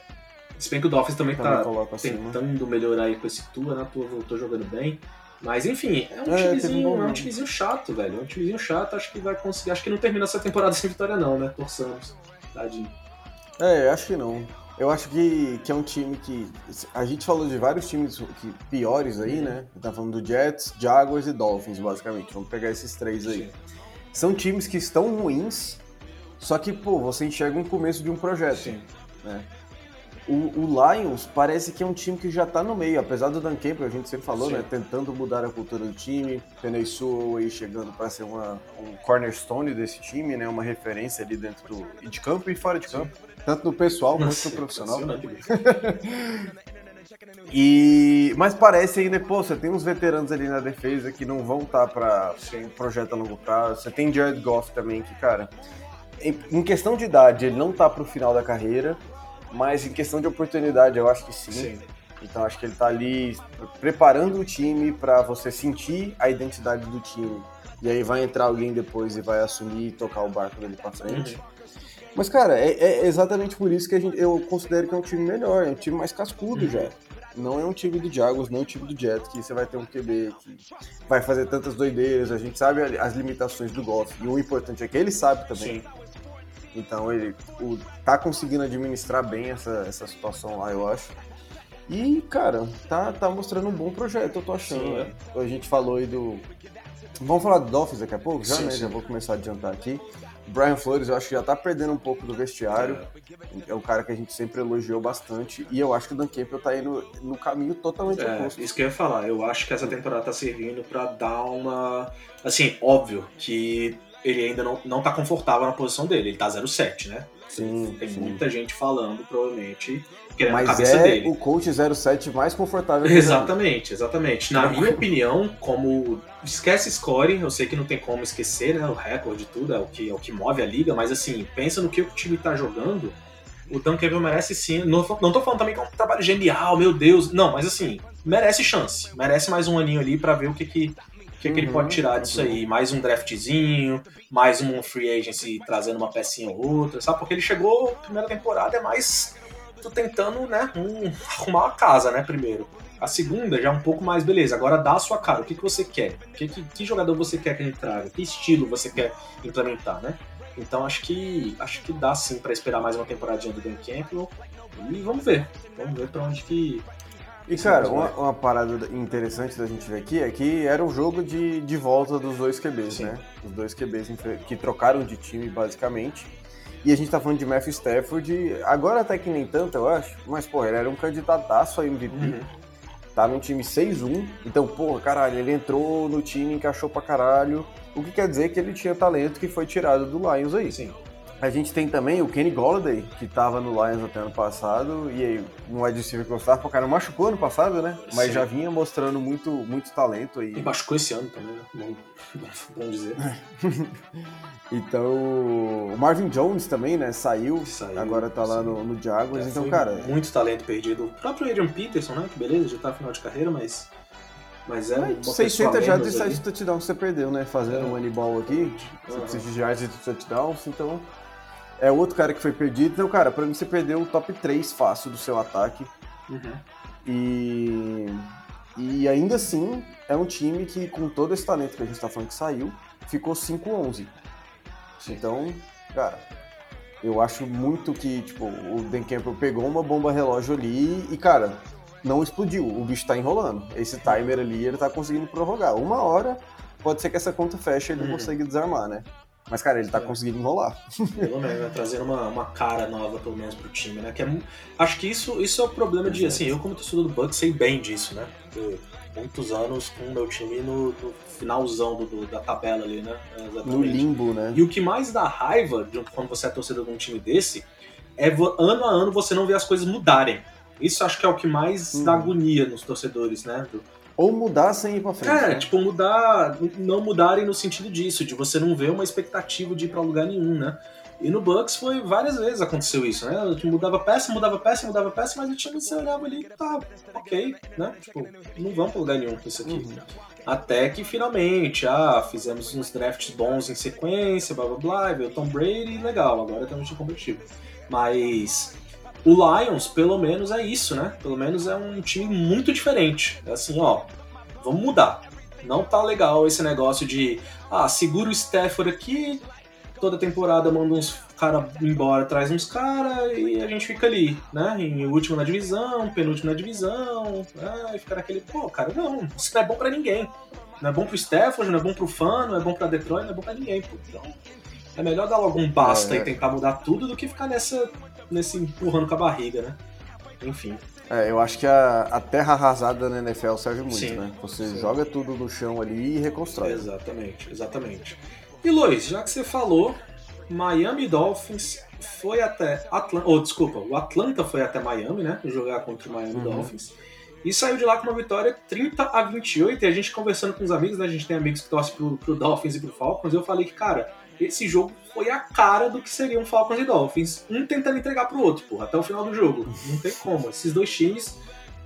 Se bem que o Dolphins também, também tá tentando melhorar aí com esse Tua, né? Tua voltou jogando bem. Mas enfim, é um, é, timezinho, um é um timezinho chato, velho. É um timezinho chato, acho que vai conseguir. Acho que não termina essa temporada (laughs) sem vitória, não, né? Torçamos. Tadinho. É, acho que não. Eu acho que, que é um time que. A gente falou de vários times que, piores aí, né? Tá falando do Jets, Jaguars e Dolphins, basicamente. Vamos pegar esses três aí. São times que estão ruins, só que, pô, você enxerga um começo de um projeto. Sim. Né? O, o, Lions parece que é um time que já tá no meio, apesar do Dan Campbell, a gente sempre falou, Sim. né? Tentando mudar a cultura do time, Penei Sewell aí chegando para ser uma, um cornerstone desse time, né? Uma referência ali dentro do, de campo e fora de campo. Sim. Tanto no pessoal quanto no profissional. (laughs) e mas parece ainda, pô, você tem uns veteranos ali na defesa que não vão estar tá para um projeto a longo prazo. Você tem Jared Goff também, que, cara, em questão de idade, ele não tá pro final da carreira mas em questão de oportunidade, eu acho que sim. sim. Então acho que ele está ali preparando o time para você sentir a identidade do time. E aí vai entrar alguém depois e vai assumir e tocar o barco dele para frente. Uhum. Mas, cara, é, é, exatamente por isso que gente, eu considero que é um time melhor, é um time mais cascudo uhum. já. Não é um time do Jaguars, não é um time do Jets, que você vai ter um QB que vai fazer tantas doideiras. A gente sabe as limitações do golfe. E o importante é que ele sabe também. Sim. Então ele o, tá conseguindo administrar bem essa, essa situação lá, eu acho. E, cara, tá, tá mostrando um bom projeto, eu tô achando. Sim, né? A gente falou aí do. Vamos falar do Dolphins daqui a pouco? Já, sim, né? Sim. Já vou começar a adiantar aqui. Brian Flores, eu acho que já tá perdendo um pouco do vestiário. É. é um cara que a gente sempre elogiou bastante. E eu acho que o Dan Campbell tá indo no caminho totalmente é, oposto. Isso que eu ia falar. Eu acho que essa temporada tá servindo para dar uma. Assim, óbvio que ele ainda não, não tá confortável na posição dele. Ele tá 0,7, né? Sim. Tem sim. muita gente falando, provavelmente, querendo Mas a cabeça é dele. o coach 07 mais confortável. Exatamente, exatamente. Na minha opinião, como esquece score, eu sei que não tem como esquecer, né? O recorde e tudo é o que é o que move a liga, mas assim, pensa no que o time tá jogando. O Dan Campbell merece sim. Não, não tô falando também que é um trabalho genial, meu Deus. Não, mas assim, merece chance. Merece mais um aninho ali para ver o que, que que, uhum, que ele pode uhum, tirar disso aí? Mais um draftzinho, mais um free agency trazendo uma pecinha ou outra, sabe? Porque ele chegou, primeira temporada é mais tu tentando, né, um, (laughs) arrumar a casa, né, primeiro. A segunda já é um pouco mais, beleza, agora dá a sua cara, o que, que você quer? Que, que, que jogador você quer que ele traga? Que estilo você quer implementar, né? Então acho que acho que dá sim para esperar mais uma temporadinha do Dan Campbell e vamos ver. Vamos ver para onde que e cara, uma, uma, parada interessante da gente ver aqui é que era um jogo de, de volta dos dois QBs, Sim. né? Os dois QBs que trocaram de time, basicamente. E a gente tá falando de Matthew Stafford, agora até que nem tanto, eu acho, mas, pô, ele era um candidataço a MVP. Uhum. Tá num time 6-1, então, porra, caralho, ele entrou no time, encaixou pra caralho. O que quer dizer que ele tinha talento que foi tirado do Lions aí. Sim. A gente tem também o Kenny Golladay, que estava no Lions até ano passado, e aí no wide receiver que gostava, o cara machucou ano passado, né? Mas Sim. já vinha mostrando muito, muito talento aí. E machucou esse ano também, né? Bom, (laughs) bom dizer. (laughs) então, o Marvin Jones também, né? Saiu, Saiu agora tá lá no, no Jaguars, é, então, cara... Muito talento perdido. O próprio Adrian Peterson, né? Que beleza, já tá no final de carreira, mas... Mas é uma 600 já de de touchdown que você perdeu, né? Fazendo é. um moneyball aqui, você precisa de yards de touchdowns, então é outro cara que foi perdido. Então, cara, pra mim você perdeu o top 3 fácil do seu ataque. Uhum. E, e ainda assim, é um time que, com todo esse talento que a gente tá falando que saiu, ficou 5-11. Então, cara, eu acho muito que, tipo, o Dan Campbell pegou uma bomba relógio ali e, cara, não explodiu. O bicho tá enrolando. Esse timer ali, ele tá conseguindo prorrogar. Uma hora, pode ser que essa conta feche e ele uhum. consiga desarmar, né? Mas, cara, ele tá é. conseguindo enrolar. (laughs) Pelo menos, né? trazendo uma, uma cara nova, pelo menos, pro time, né? Que é, acho que isso, isso é o problema de, assim, eu como torcedor do Bucks sei bem disso, né? Porque muitos anos com o meu time no, no finalzão do, do, da tabela ali, né? Exatamente. No limbo, né? E o que mais dá raiva de quando você é torcedor de um time desse é ano a ano você não ver as coisas mudarem. Isso acho que é o que mais hum. dá uhum. agonia nos torcedores, né? Do, ou mudar sem ir pra frente. É, né? tipo, mudar. Não mudarem no sentido disso, de você não ver uma expectativa de ir pra lugar nenhum, né? E no Bucks foi várias vezes aconteceu isso, né? Mudava peça, mudava peça, mudava peça, mas o time você olhava ali tá ok, né? Tipo, não vamos pra lugar nenhum com isso aqui. Uhum. Até que finalmente, ah, fizemos uns drafts bons em sequência, blá blá blá, veio Tom Brady, legal, agora temos de competitivo. Mas o Lions, pelo menos, é isso, né? Pelo menos é um time muito diferente. É assim, ó, vamos mudar. Não tá legal esse negócio de, ah, segura o Stafford aqui, toda temporada manda uns cara embora traz uns caras e a gente fica ali, né? Em último na divisão, penúltimo na divisão, né? e fica naquele, pô, cara, não, isso não é bom para ninguém. Não é bom pro Stafford, não é bom pro fã, não é bom pra Detroit, não é bom pra ninguém, pô. Então, é melhor dar logo um basta é. e tentar mudar tudo do que ficar nessa, nesse empurrando com a barriga, né? Enfim. É, eu acho que a, a terra arrasada na NFL serve muito, sim, né? Você sim. joga tudo no chão ali e reconstrói. Exatamente, exatamente. E Luiz, já que você falou, Miami Dolphins foi até Atlanta, ou oh, desculpa, o Atlanta foi até Miami, né? Jogar contra o Miami uhum. Dolphins. E saiu de lá com uma vitória 30 a 28. E a gente conversando com os amigos, né? A gente tem amigos que torcem pro, pro Dolphins e pro Falcons. Eu falei que, cara, esse jogo foi a cara do que seriam Falcons e Dolphins. Um tentando entregar pro outro, porra, até o final do jogo. Não tem como. Esses dois times,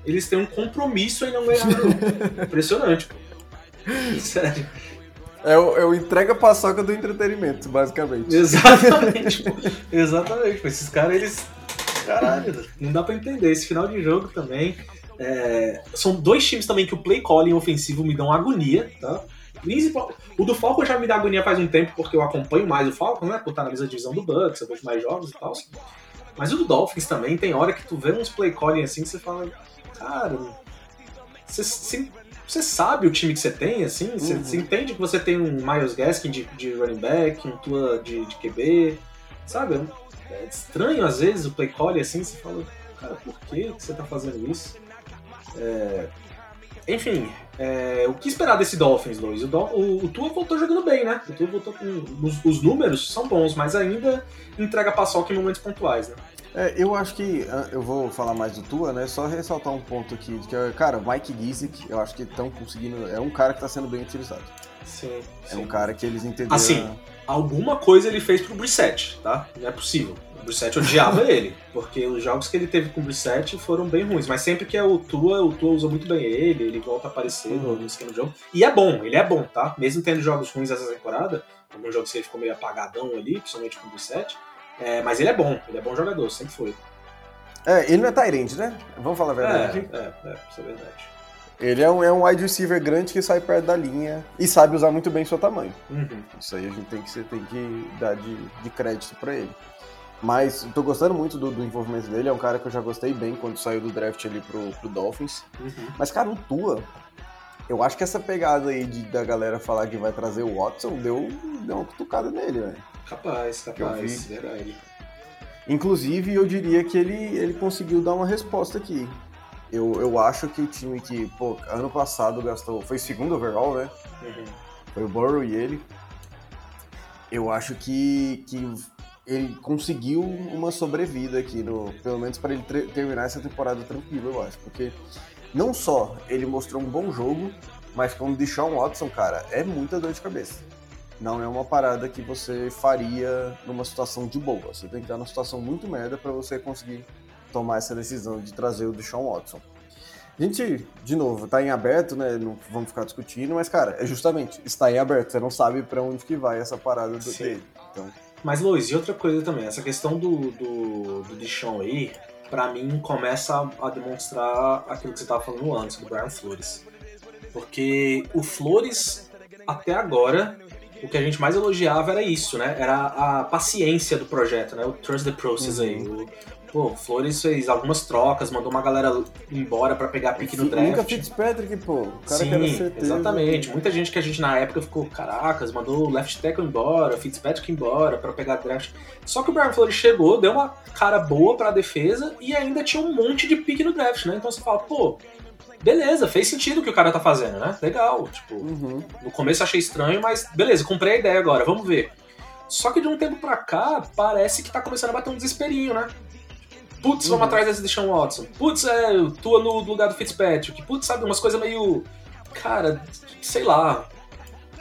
eles têm um compromisso em não ganhar. (laughs) Impressionante, pô. Sério. É o, é o entrega paçoca do entretenimento, basicamente. Exatamente, pô. (laughs) Exatamente. Pô. Esses caras, eles. Caralho, não dá pra entender. Esse final de jogo também. É... São dois times também que o play calling ofensivo me dão agonia, tá? O do Falcon já me dá agonia faz um tempo, porque eu acompanho mais o Falcon, né? Por estar na mesma divisão do Bucks, eu vejo mais jogos e tal. Mas o do Dolphins também tem hora que tu vê uns play calling assim que você fala, cara, você, sabe o time que você tem, assim? Você, uhum. entende que você tem um Miles Gaskin de, de running back, um Tua de, de QB, sabe? É estranho às vezes o play calling assim, você fala, cara, por que você tá fazendo isso? É... Enfim, é, o que esperar desse Dolphins, Luiz? O, o, o, Tua voltou jogando bem, né? O Tua voltou com. Os, os números são bons, mas ainda entrega paçoca em momentos pontuais, né? É, eu acho que ah, eu vou falar mais do Tua, né? Só ressaltar um ponto aqui, que é, cara, o Mike Gizik, eu acho que estão conseguindo. É um cara que está sendo bem utilizado. Sim. É sim. um cara que eles entenderam. Assim, alguma coisa ele fez pro Brissette, tá? Não é possível. Brissette odiava (laughs) ele, porque os jogos que ele teve com o Brissette foram bem ruins, mas sempre que é o Tua, o Tua usa muito bem ele, ele volta a aparecer no, no esquema do jogo. E é bom, ele é bom, tá? Mesmo tendo jogos ruins essa temporada, alguns jogos que ele ficou meio apagadão ali, principalmente com o Brissette, é, mas ele é bom, ele é bom jogador, sempre foi. É, ele não é Tyrande, né? Vamos falar a verdade. É, é, é, isso é verdade. Ele é um, é um wide receiver grande que sai perto da linha e sabe usar muito bem seu tamanho. Uhum. Isso aí a gente tem que, tem que dar de, de crédito para ele. Mas tô gostando muito do, do, envolvimento dele. É um cara que eu já gostei bem quando saiu do draft ali pro, pro Dolphins. Uhum. Mas, cara, o Tua, eu acho que essa pegada aí de, da galera falar que vai trazer o Watson deu, deu uma cutucada nele, velho. Capaz, capaz, verdade. Inclusive, eu diria que ele, ele conseguiu dar uma resposta aqui. Eu, eu acho que o time que, pô, ano passado gastou. Foi segundo overall, né? Uhum. Foi o Burrow e ele. Eu acho que, que ele conseguiu uma sobrevida aqui, no, pelo menos para ele terminar essa temporada tranquilo, eu acho. Porque não só ele mostrou um bom jogo, mas como Deshaun Watson, cara, é muita dor de cabeça. Não é uma parada que você faria numa situação de boa. Você tem que estar numa situação muito merda para você conseguir tomar essa decisão de trazer o Deshaun Watson. A gente, de novo, tá em aberto, né? Não vamos ficar discutindo, mas, cara, é justamente, está em aberto. Você não sabe para onde que vai essa parada do dele. Então, mas, Luiz, e outra coisa também, essa questão do, do, do Dishon aí, para mim, começa a, demonstrar aquilo que você tava falando antes, do Brian Flores. Porque o Flores, até agora, o que a gente mais elogiava era isso, né? Era a paciência do projeto, né? O trust the process uhum. aí. O, Pô, Flores fez algumas trocas, mandou uma galera embora para pegar pique no draft. Nunca Fitzpatrick, pô. O cara Sim, exatamente. Muita gente que a gente na época ficou, caracas, mandou o left tackle embora, Fitzpatrick embora para pegar draft. Só que o Brian Flores chegou, deu uma cara boa pra defesa e ainda tinha um monte de pique no draft, né? Então você fala, pô, beleza, fez sentido o que o cara tá fazendo, né? Legal. Tipo, uhum. no começo achei estranho, mas beleza, comprei a ideia agora, vamos ver. Só que de um tempo pra cá, parece que tá começando a bater um desesperinho, né? Putz, uhum. vamos atrás desse Deshaun Watson. Putz, é, tua no lugar do Fitzpatrick. Putz, sabe, umas coisas meio. Cara, sei lá.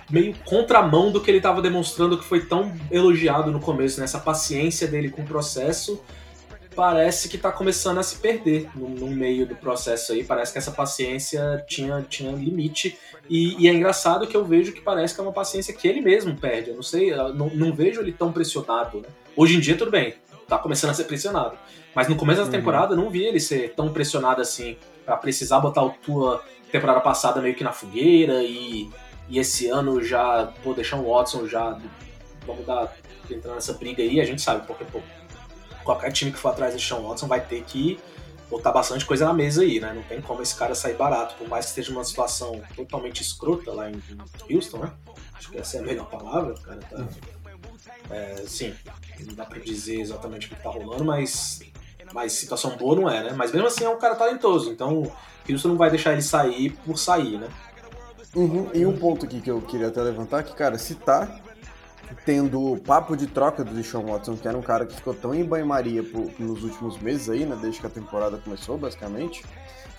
Meio contramão do que ele estava demonstrando que foi tão elogiado no começo, nessa né? paciência dele com o processo. Parece que está começando a se perder no, no, meio do processo aí. Parece que essa paciência tinha, tinha limite. E, e, é engraçado que eu vejo que parece que é uma paciência que ele mesmo perde. Eu não sei, eu não, não vejo ele tão pressionado. Né? Hoje em dia, tudo bem, tá começando a ser pressionado. Mas no começo da uhum. temporada eu não vi ele ser tão pressionado assim para precisar botar o Tua temporada passada meio que na fogueira e, e esse ano já pô, deixar o Watson já vamos dar, entrar nessa briga aí, a gente sabe, porque pô, qualquer time que for atrás do Sean Watson vai ter que botar bastante coisa na mesa aí, né? Não tem como esse cara sair barato, por mais que esteja uma situação totalmente escrota lá em Houston, né? Acho que essa é a melhor palavra, o cara tá. É, sim, não dá pra dizer exatamente o que tá rolando, mas, mas situação boa não é, né? Mas mesmo assim é um cara talentoso, então Houston não vai deixar ele sair por sair, né? Uhum. E um ponto aqui que eu queria até levantar, que, cara, se tá tendo papo de troca do Deshaun Watson, que era um cara que ficou tão em banho-maria nos últimos meses aí, né, desde que a temporada começou, basicamente.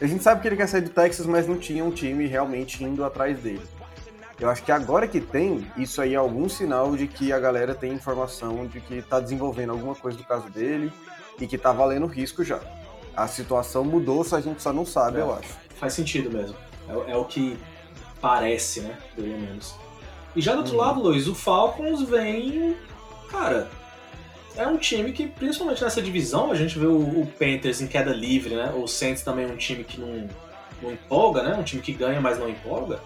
A gente sabe que ele quer sair do Texas, mas não tinha um time realmente indo atrás dele. Eu acho que agora que tem, isso aí é algum sinal de que a galera tem informação de que tá desenvolvendo alguma coisa do caso dele e que tá valendo risco já. A situação mudou, só a gente só não sabe, é, eu acho. Faz sentido mesmo. É, é o que parece, né? Pelo menos. E já do outro uhum. lado, Luiz, o Falcons vem. Cara, é um time que, principalmente nessa divisão, a gente vê o, o Panthers em queda livre, né? O Saints também é um time que não, não empolga, né? Um time que ganha, mas não empolga.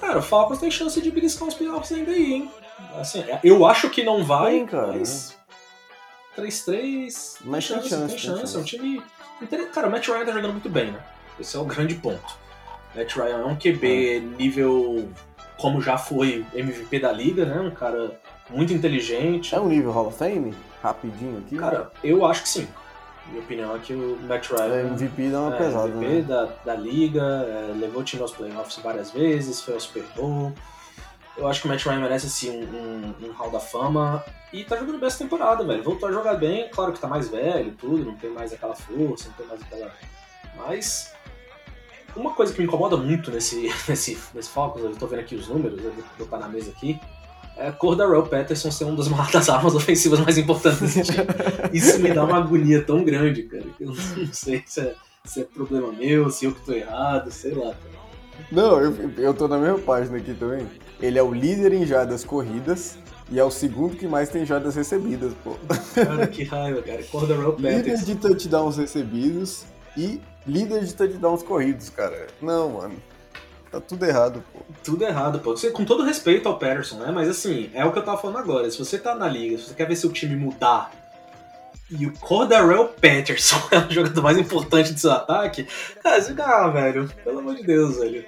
Cara, o Falcons tem chance de beliscar uns playoffs ainda aí, hein? Assim, eu acho que não vai, tem, cara, mas... 3-3... Mas tem chance, tem chance. Tem chance. É um time... Cara, o Matt Ryan tá jogando muito bem, né? Esse é o grande ponto. Matt Ryan é um QB é. nível como já foi MVP da liga, né? Um cara muito inteligente. É um nível Hall of Fame? Rapidinho aqui? Cara, eu acho que sim. Minha opinião é que o Matt Ryan. É, MVP dá uma é, pesada, MVP né? da, da liga, é, levou o time aos playoffs várias vezes, foi ao Super Bowl. Eu acho que o Matt Ryan merece assim um, um, um hall da fama. E tá jogando bem essa temporada, velho. Voltou a jogar bem, claro que tá mais velho tudo, não tem mais aquela força, não tem mais aquela. Mas uma coisa que me incomoda muito nesse, (laughs) nesse, nesse Falcons, eu tô vendo aqui os números, eu vou botar na mesa aqui, é a cor da Royal Patterson ser uma das, (laughs) das armas ofensivas mais importantes desse time. Isso me dá uma agonia tão grande, cara, que eu não sei se é, se é problema meu, se eu que tô errado, sei lá, cara. Não, eu, eu tô na mesma página aqui também. Ele é o líder em jardas corridas e é o segundo que mais tem jardas recebidas, pô. Cara, que raiva, cara. Cor da Royal Patterson. Líder de touchdowns recebidos e líder de touchdowns corridos, cara. Não, mano. Tá tudo errado, pô. Tudo errado, pô. Você, com todo respeito ao Patterson, né? Mas assim, é o que eu tava falando agora. Se você tá na liga, se você quer ver seu time mudar e o Cordarrelle Patterson (laughs) é o jogador mais importante do seu ataque, cara, você ah, velho, pelo amor de Deus, velho.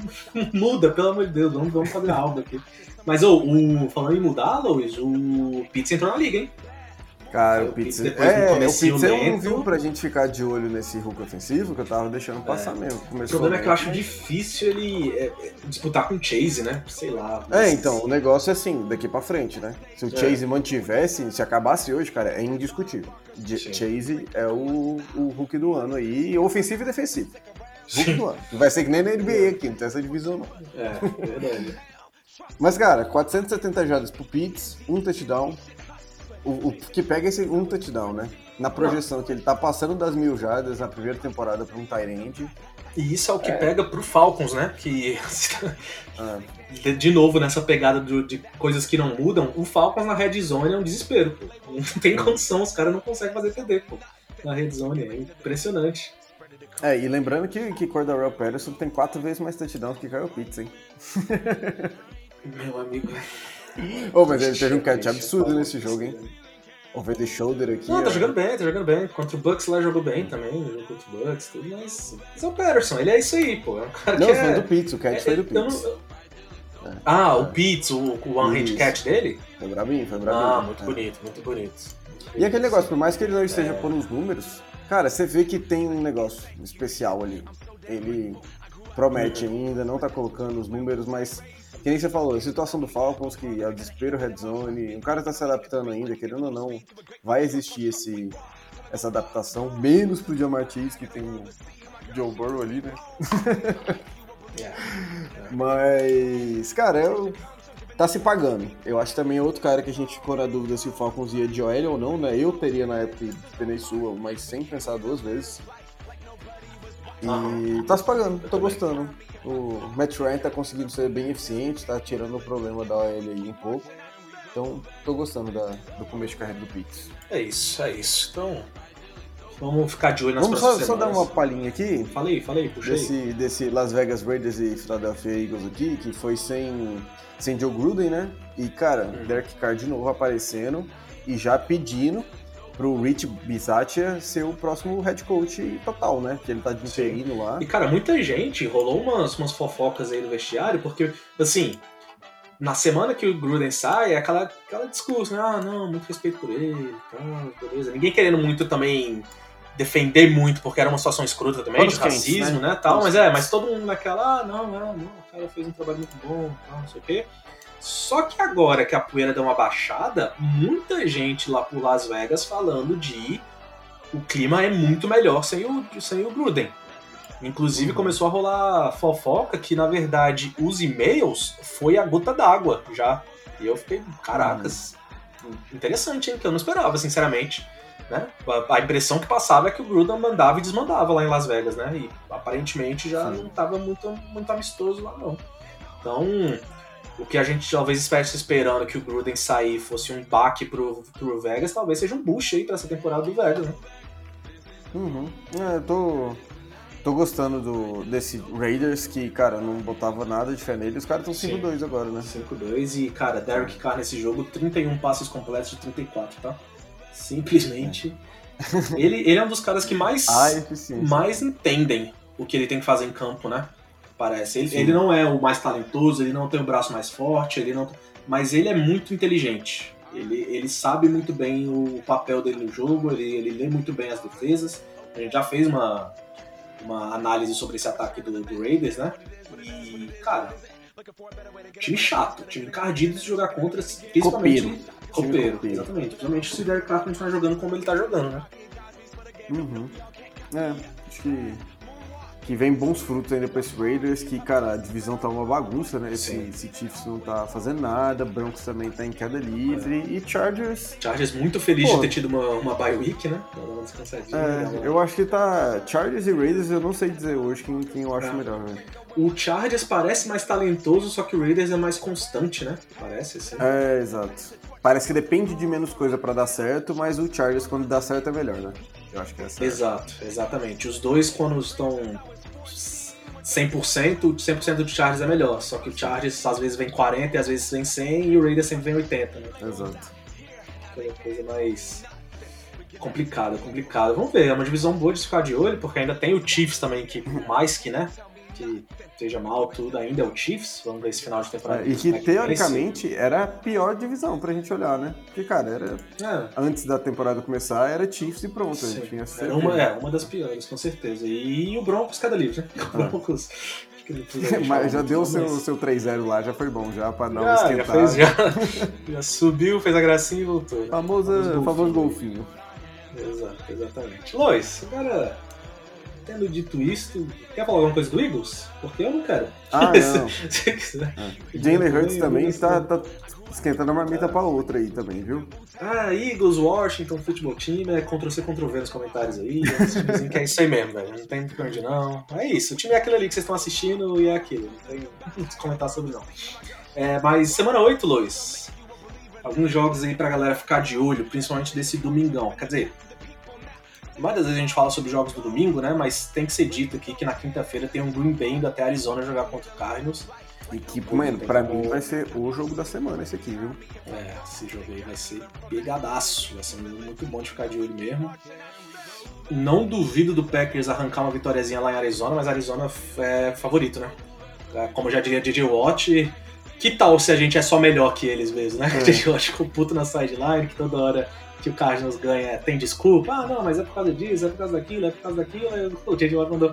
(laughs) Muda, pelo amor de Deus, vamos, vamos fazer algo aqui. Mas oh, o, falando em mudar, Luiz, o Pitts entrou na liga, hein? Cara, o Pizza. É, o Pizza é um viu pra gente ficar de olho nesse Hulk ofensivo que eu tava deixando passar é. mesmo. Começou o problema é que eu acho difícil ele é, é, disputar com o Chase, né? Sei lá. É, então, o negócio é assim, daqui pra frente, né? Se o é. Chase mantivesse, se acabasse hoje, cara, é indiscutível. J Sim. Chase é o, o Hulk do ano aí, ofensivo e defensivo. Hulk do ano. Vai ser que nem na NBA aqui, não tem essa divisão não. É, verdade. Mas, cara, 470 jardas pro Pitts, um touchdown, o, o, que pega esse um touchdown, né? Na projeção que ele tá passando das mil jardas na primeira temporada para um Tyrande. E isso é o que é. pega pro Falcons, né? Que é. de novo nessa pegada de, de, coisas que não mudam, o Falcons na red zone é um desespero, pô. Não tem condição, os caras não conseguem fazer TD, pô. Na red zone, é impressionante. É, e lembrando que, que Cordarrelle Patterson tem quatro vezes mais touchdowns que Kyle Pitts, hein? Meu amigo. Oh, mas ele teve um catch absurdo nesse jogo, hein? Over the shoulder aqui. Não, tá jogando bem, tá jogando bem. Contra o Bucks lá jogou bem também, jogou contra o Bucks, tudo, mas. Mas é o Patterson, ele é isso aí, pô. É um cara não, que foi é... do Pitts, o catch é, foi do Pitts. Não... É. Ah, o Pitts, o, o one hand catch dele? Foi brabinho, foi brabinho. Ah, muito é. bonito, muito bonito. E aquele negócio, por mais que ele não esteja é. por uns números, cara, você vê que tem um negócio especial ali. Ele promete uhum. ainda, não tá colocando os números, mas que nem você falou, a situação do Falcons, que é o desespero red zone, o cara tá se adaptando ainda, querendo ou não, vai existir esse, essa adaptação, menos pro Jamar Chase, que tem o Joe Burrow ali, né? (laughs) Mas, cara, eu, tá se pagando. Eu acho também outro cara que a gente ficou na dúvida se o Falcons ia de OL ou não, né? Eu teria na época de Península, mas sem pensar duas vezes. E ah, tá se pagando, tô gostando o Matt Ryan tá conseguindo ser bem eficiente, tá tirando o problema da OL aí um pouco. Então, tô gostando da, do começo de carreira do Pitts. É isso, é isso. Então, Vamos ficar de olho nas Vamos próximas só, só dar uma palhinha aqui. Falei, falei, puxei. Desse, desse Las Vegas Raiders e Philadelphia Eagles aqui, que foi sem, sem Joe Gruden, né? E, cara, hum. Derek Carr de novo aparecendo e já pedindo pro Rich Bisaccia ser o próximo head coach total, né? Que ele tá de interino lá. E, cara, muita gente rolou umas, umas fofocas aí no vestiário, porque, assim, na semana que o Gruden sai, é aquela, aquela discurso, né? Ah, não, muito respeito por ele, tá, beleza. Ninguém querendo muito também defender muito, porque era uma situação escrota também, Todos de racismo, né, né tal, mas é, mas todo mundo naquela, ah, não, não, não, o cara fez um trabalho muito bom, tal, não sei o quê. Só que agora que a poeira deu uma baixada, muita gente lá por Las Vegas falando de o clima é muito melhor sem o, sem o Gruden. Inclusive uhum. começou a rolar fofoca que, na verdade, os e-mails foi a gota d'água já. E eu fiquei, caracas, uhum. interessante, hein? Que eu não esperava, sinceramente. Né? A, a, impressão que passava é que o Gruden mandava e desmandava lá em Las Vegas, né? E aparentemente já Sim. não estava muito, muito amistoso lá, não. Então, o que a gente talvez estivesse esperando que o Gruden sair fosse um baque pro, pro Vegas, talvez seja um boost aí pra essa temporada do Vegas, né? Uhum. É, tô, Tô gostando do, desse Raiders que, cara, não botava nada de fé nele. Os caras estão 5-2 agora, né? 5-2 e, cara, Derek Carr nesse jogo, 31 passes completos de 34, tá? Simplesmente. (laughs) Ele, ele é um dos caras que mais, mais entendem o que ele tem que fazer em campo, né? Parece. Ele, ele não é o mais talentoso, ele não tem o braço mais forte, ele não. Mas ele é muito inteligente. Ele, ele sabe muito bem o papel dele no jogo, ele, ele lê muito bem as defesas. A gente já fez uma, uma análise sobre esse ataque do, do Raiders, né? E, cara, time chato, time encardido de jogar contra, principalmente copeiro. Exatamente, principalmente se o Derek Carr continuar jogando como ele tá jogando, né? Uhum. É, acho que que vem bons frutos ainda para esse Raiders, que, cara, a divisão tá uma bagunça, né? Esse, esse, Chiefs não tá fazendo nada, Broncos também tá em queda livre, é. e Chargers... Chargers muito feliz Pô, de ter tido uma, uma bye week, né? É, eu acho que tá... Chargers e Raiders, eu não sei dizer hoje quem, quem eu acho é. melhor, né? O Chargers parece mais talentoso, só que o Raiders é mais constante, né? Parece assim. É, exato. Parece que depende de menos coisa para dar certo, mas o Chargers, quando dá certo, é melhor, né? Eu acho que é certo. Exato, exatamente. Os dois, quando estão 100%, 100% do Chargers é melhor. Só que o Chargers às vezes vem 40 e às vezes vem 100 e o Raiders sempre vem 80, né? Exato. Foi uma coisa mais complicada, complicada. Vamos ver, é uma divisão boa de ficar de olho, porque ainda tem o Chiefs também, que por mais que, né, que esteja mal tudo, ainda é o Chiefs. Vamos ver esse final de temporada. É, e que, teoricamente, era a pior divisão pra gente olhar, né? Porque, cara, era. É. Antes da temporada começar, era Chiefs e pronto. Sim. A gente tinha era uma, é, uma das piores, com certeza. E o Broncos cada livre, né? O é. Broncos. (laughs) Mas já deu o seu, seu 3-0 lá, já foi bom, já pra já, uma esquentada. Já, fez, já, (laughs) já subiu, fez a gracinha e voltou. Famoso, famoso golfinho. Exato, exatamente. Lois, agora Tendo dito isso, quer falar alguma coisa do Eagles? Porque eu não quero. Ah, (laughs) não. Se quiser. Ah. Jalen Hurts também está, tá esquentando a marmita ah. pra outra aí também, viu? Ah, Eagles, Washington, futebol time, é Ctrl-C, Ctrl-V nos comentários aí. Dizem que é isso aí mesmo, velho. Não tem muito onde não. É isso, o time é aquele ali que vocês estão assistindo e é aquilo. Não tem (laughs) o que comentar sobre não. É, mas semana 8, Lois. Alguns jogos aí pra galera ficar de olho, principalmente desse domingão. Quer dizer, Várias vezes a gente fala sobre jogos do domingo, né? Mas tem que ser dito aqui que na quinta-feira tem um Green Bay indo até Arizona jogar contra o Cardinals. E que, mano, pra como... mim vai ser o jogo da semana esse aqui, viu? É, esse jogo aí vai ser pegadaço. Vai ser muito bom de ficar de olho mesmo. Não duvido do Packers arrancar uma vitóriazinha lá em Arizona, mas Arizona é favorito, né? É, como já diria DJ Watt, que tal se a gente é só melhor que eles mesmo, né? É. (laughs) DJ Watt com puto na sideline, que toda hora que o Cardinals ganha tem desculpa. Ah, não, mas é por causa disso, é por causa daquilo, é por causa daquilo. Aí o J.J. Watt mandou.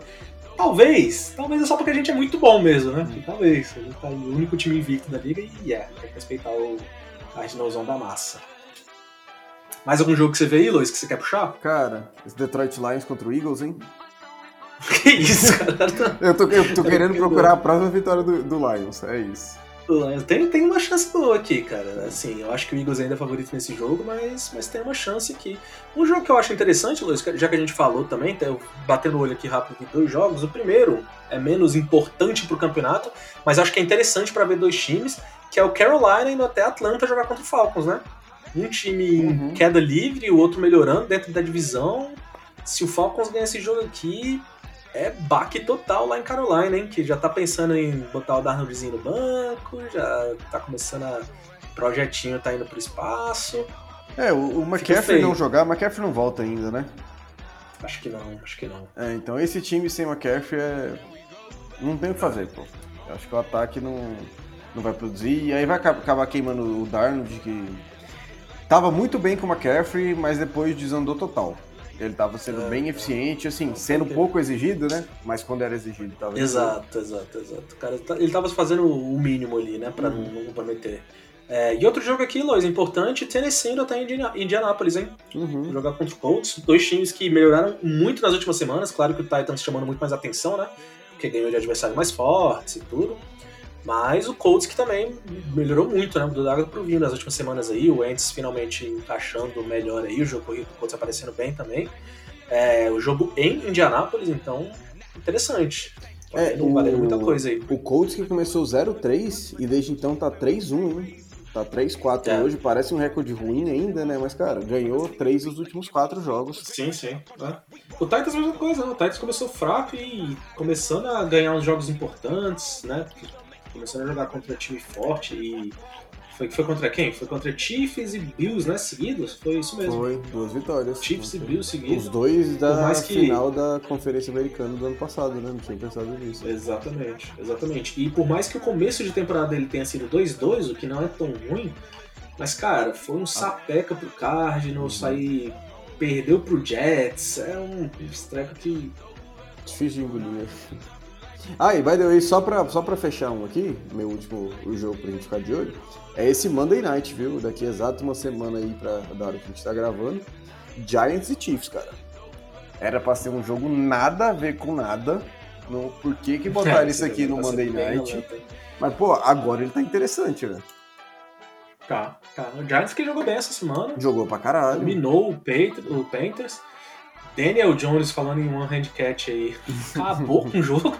Talvez, talvez é só porque a gente é muito bom mesmo, né? Hum. Talvez. A gente tá o único time invicto da liga e é, tem que respeitar o Cardinalzão da massa. Mais algum jogo que você vê aí, Luiz, que você quer puxar? Cara, esse Detroit Lions contra o Eagles, hein? (laughs) que isso, cara? eu tô, eu tô querendo procurar a próxima vitória do, do Lions, é isso. Tem, tem uma chance boa aqui, cara. Assim, eu acho que o Eagles ainda é favorito nesse jogo, mas, mas tem uma chance aqui. Um jogo que eu acho interessante, Luiz, já que a gente falou também, tá, batendo o olho aqui rápido em dois jogos. O primeiro é menos importante pro campeonato, mas acho que é interessante para ver dois times, que é o Carolina indo até Atlanta jogar contra o Falcons, né? Um time uhum. em queda livre, o outro melhorando dentro da divisão. se o Falcons ganhar esse jogo aqui, é baque total lá em Carolina, hein? Que já tá pensando em botar o Darnoldzinho no banco, já tá começando a. Projetinho tá indo pro espaço. É, o, o McCaffrey não jogar, o McCaffrey não volta ainda, né? Acho que não, acho que não. É, então esse time sem McCaffrey é. Não tem o que fazer, pô. Eu acho que o ataque não, não vai produzir. E aí vai acabar queimando o Darnold, que tava muito bem com o McCaffrey, mas depois desandou total. Ele tava sendo é, bem eficiente, assim, sendo pouco exigido, né? Mas quando era exigido, tava. Exato, exato, exato. Cara, tá, ele tava fazendo o mínimo ali, né? Pra uhum. não, comprometer. É, e outro jogo aqui, Lois, importante, Tennessee ainda tá em Indianápolis, hein? Uhum. Jogar contra o Colts, dois times que melhoraram muito nas últimas semanas, claro que o Titans chamando muito mais atenção, né? Porque ganhou de adversários mais fortes e tudo. Mas o Colts que também melhorou muito, né? Do água pro vinho nas últimas semanas aí, o Ents finalmente encaixando melhor aí, o jogo corrido do Colts aparecendo bem também. É, o jogo em Indianápolis, então, interessante. É, o, valeu muita coisa aí. O Colts que começou 0-3 e desde então tá 3-1, hein? Tá 3-4 é. hoje, parece um recorde ruim ainda, né? Mas, cara, ganhou 3 dos últimos 4 jogos. Sim, sim. É. O Titans a mesma coisa, né? O Titans começou fraco e começando a ganhar uns jogos importantes, né? Começando a jogar contra um time forte e foi, foi contra quem? Foi contra Chiefs e Bills, né? Seguidos? Foi isso mesmo. Foi, duas vitórias. Chiefs e Bills seguidos. Os dois da que... final da Conferência Americana do ano passado, né? Não tinha pensado nisso. Exatamente, exatamente. E por mais que o começo de temporada dele tenha sido 2-2, o que não é tão ruim, mas, cara, foi um sapeca pro Cardinals, uhum. sair. Perdeu pro Jets. É um estreco que. Difícil de engolir. Ah, e by the way, só pra, só pra fechar um aqui, meu último o jogo pra gente ficar de olho, é esse Monday Night, viu? Daqui exato uma semana aí pra, da hora que a gente tá gravando. Giants e Chiefs, cara. Era pra ser um jogo nada a ver com nada. No, por que que botaram (laughs) isso aqui no Monday Night? Mas, pô, agora ele tá interessante, né? Tá, tá. O Giants que jogou bem essa semana. Jogou pra caralho. Dominou o, o Panthers. Daniel Jones falando em One Hand Catch aí. (laughs) Acabou com o jogo.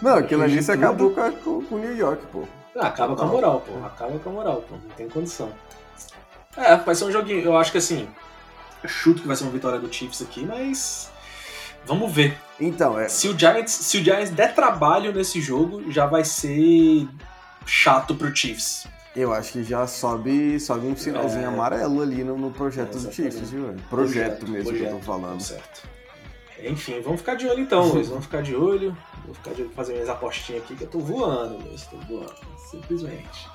Não, aquilo ali você acabou com, com o New York, pô. Ah, acaba com a moral, pô. Acaba com a moral, pô. Não tem condição. É, vai ser um joguinho. Eu acho que assim. chuto que vai ser uma vitória do Chiefs aqui, mas. Vamos ver. Então, é. Se o Giants, se o Giants der trabalho nesse jogo, já vai ser chato pro Chiefs. Eu acho que já sobe, sobe um sinalzinho é... amarelo ali no, no projeto é, do Chiefs, viu? Projeto, projeto mesmo projeto, que eu tô falando. Certo. Enfim, vamos ficar de olho então, Luiz. Vamos ficar de olho. Vou ficar de olho fazer minhas apostinhas aqui que eu tô voando, Luiz. Tô voando, simplesmente.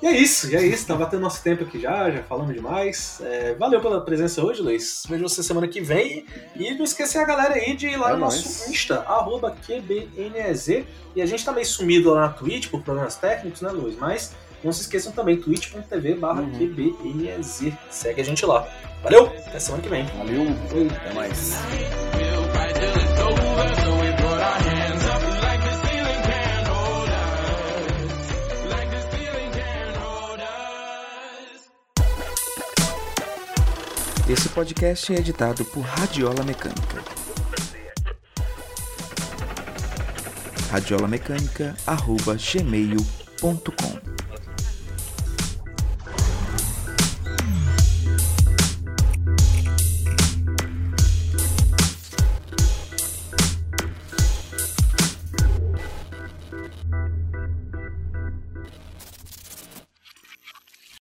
E é isso, e é isso. Tá batendo nosso tempo aqui já, já falamos demais. É, valeu pela presença hoje, Luiz. Vejo você semana que vem. E não esquecer a galera aí de ir lá é no nóis. nosso Insta, arroba QBNEZ. E a gente tá meio sumido lá na Twitch por problemas técnicos, né, Luiz? Mas não se esqueçam também, twitch.tv barra uhum. QBNEZ. Segue a gente lá. Valeu, até semana que vem. Valeu, Oi. até mais. Esse podcast é editado por Radiola Mecânica. radiolamecânica.gmail.com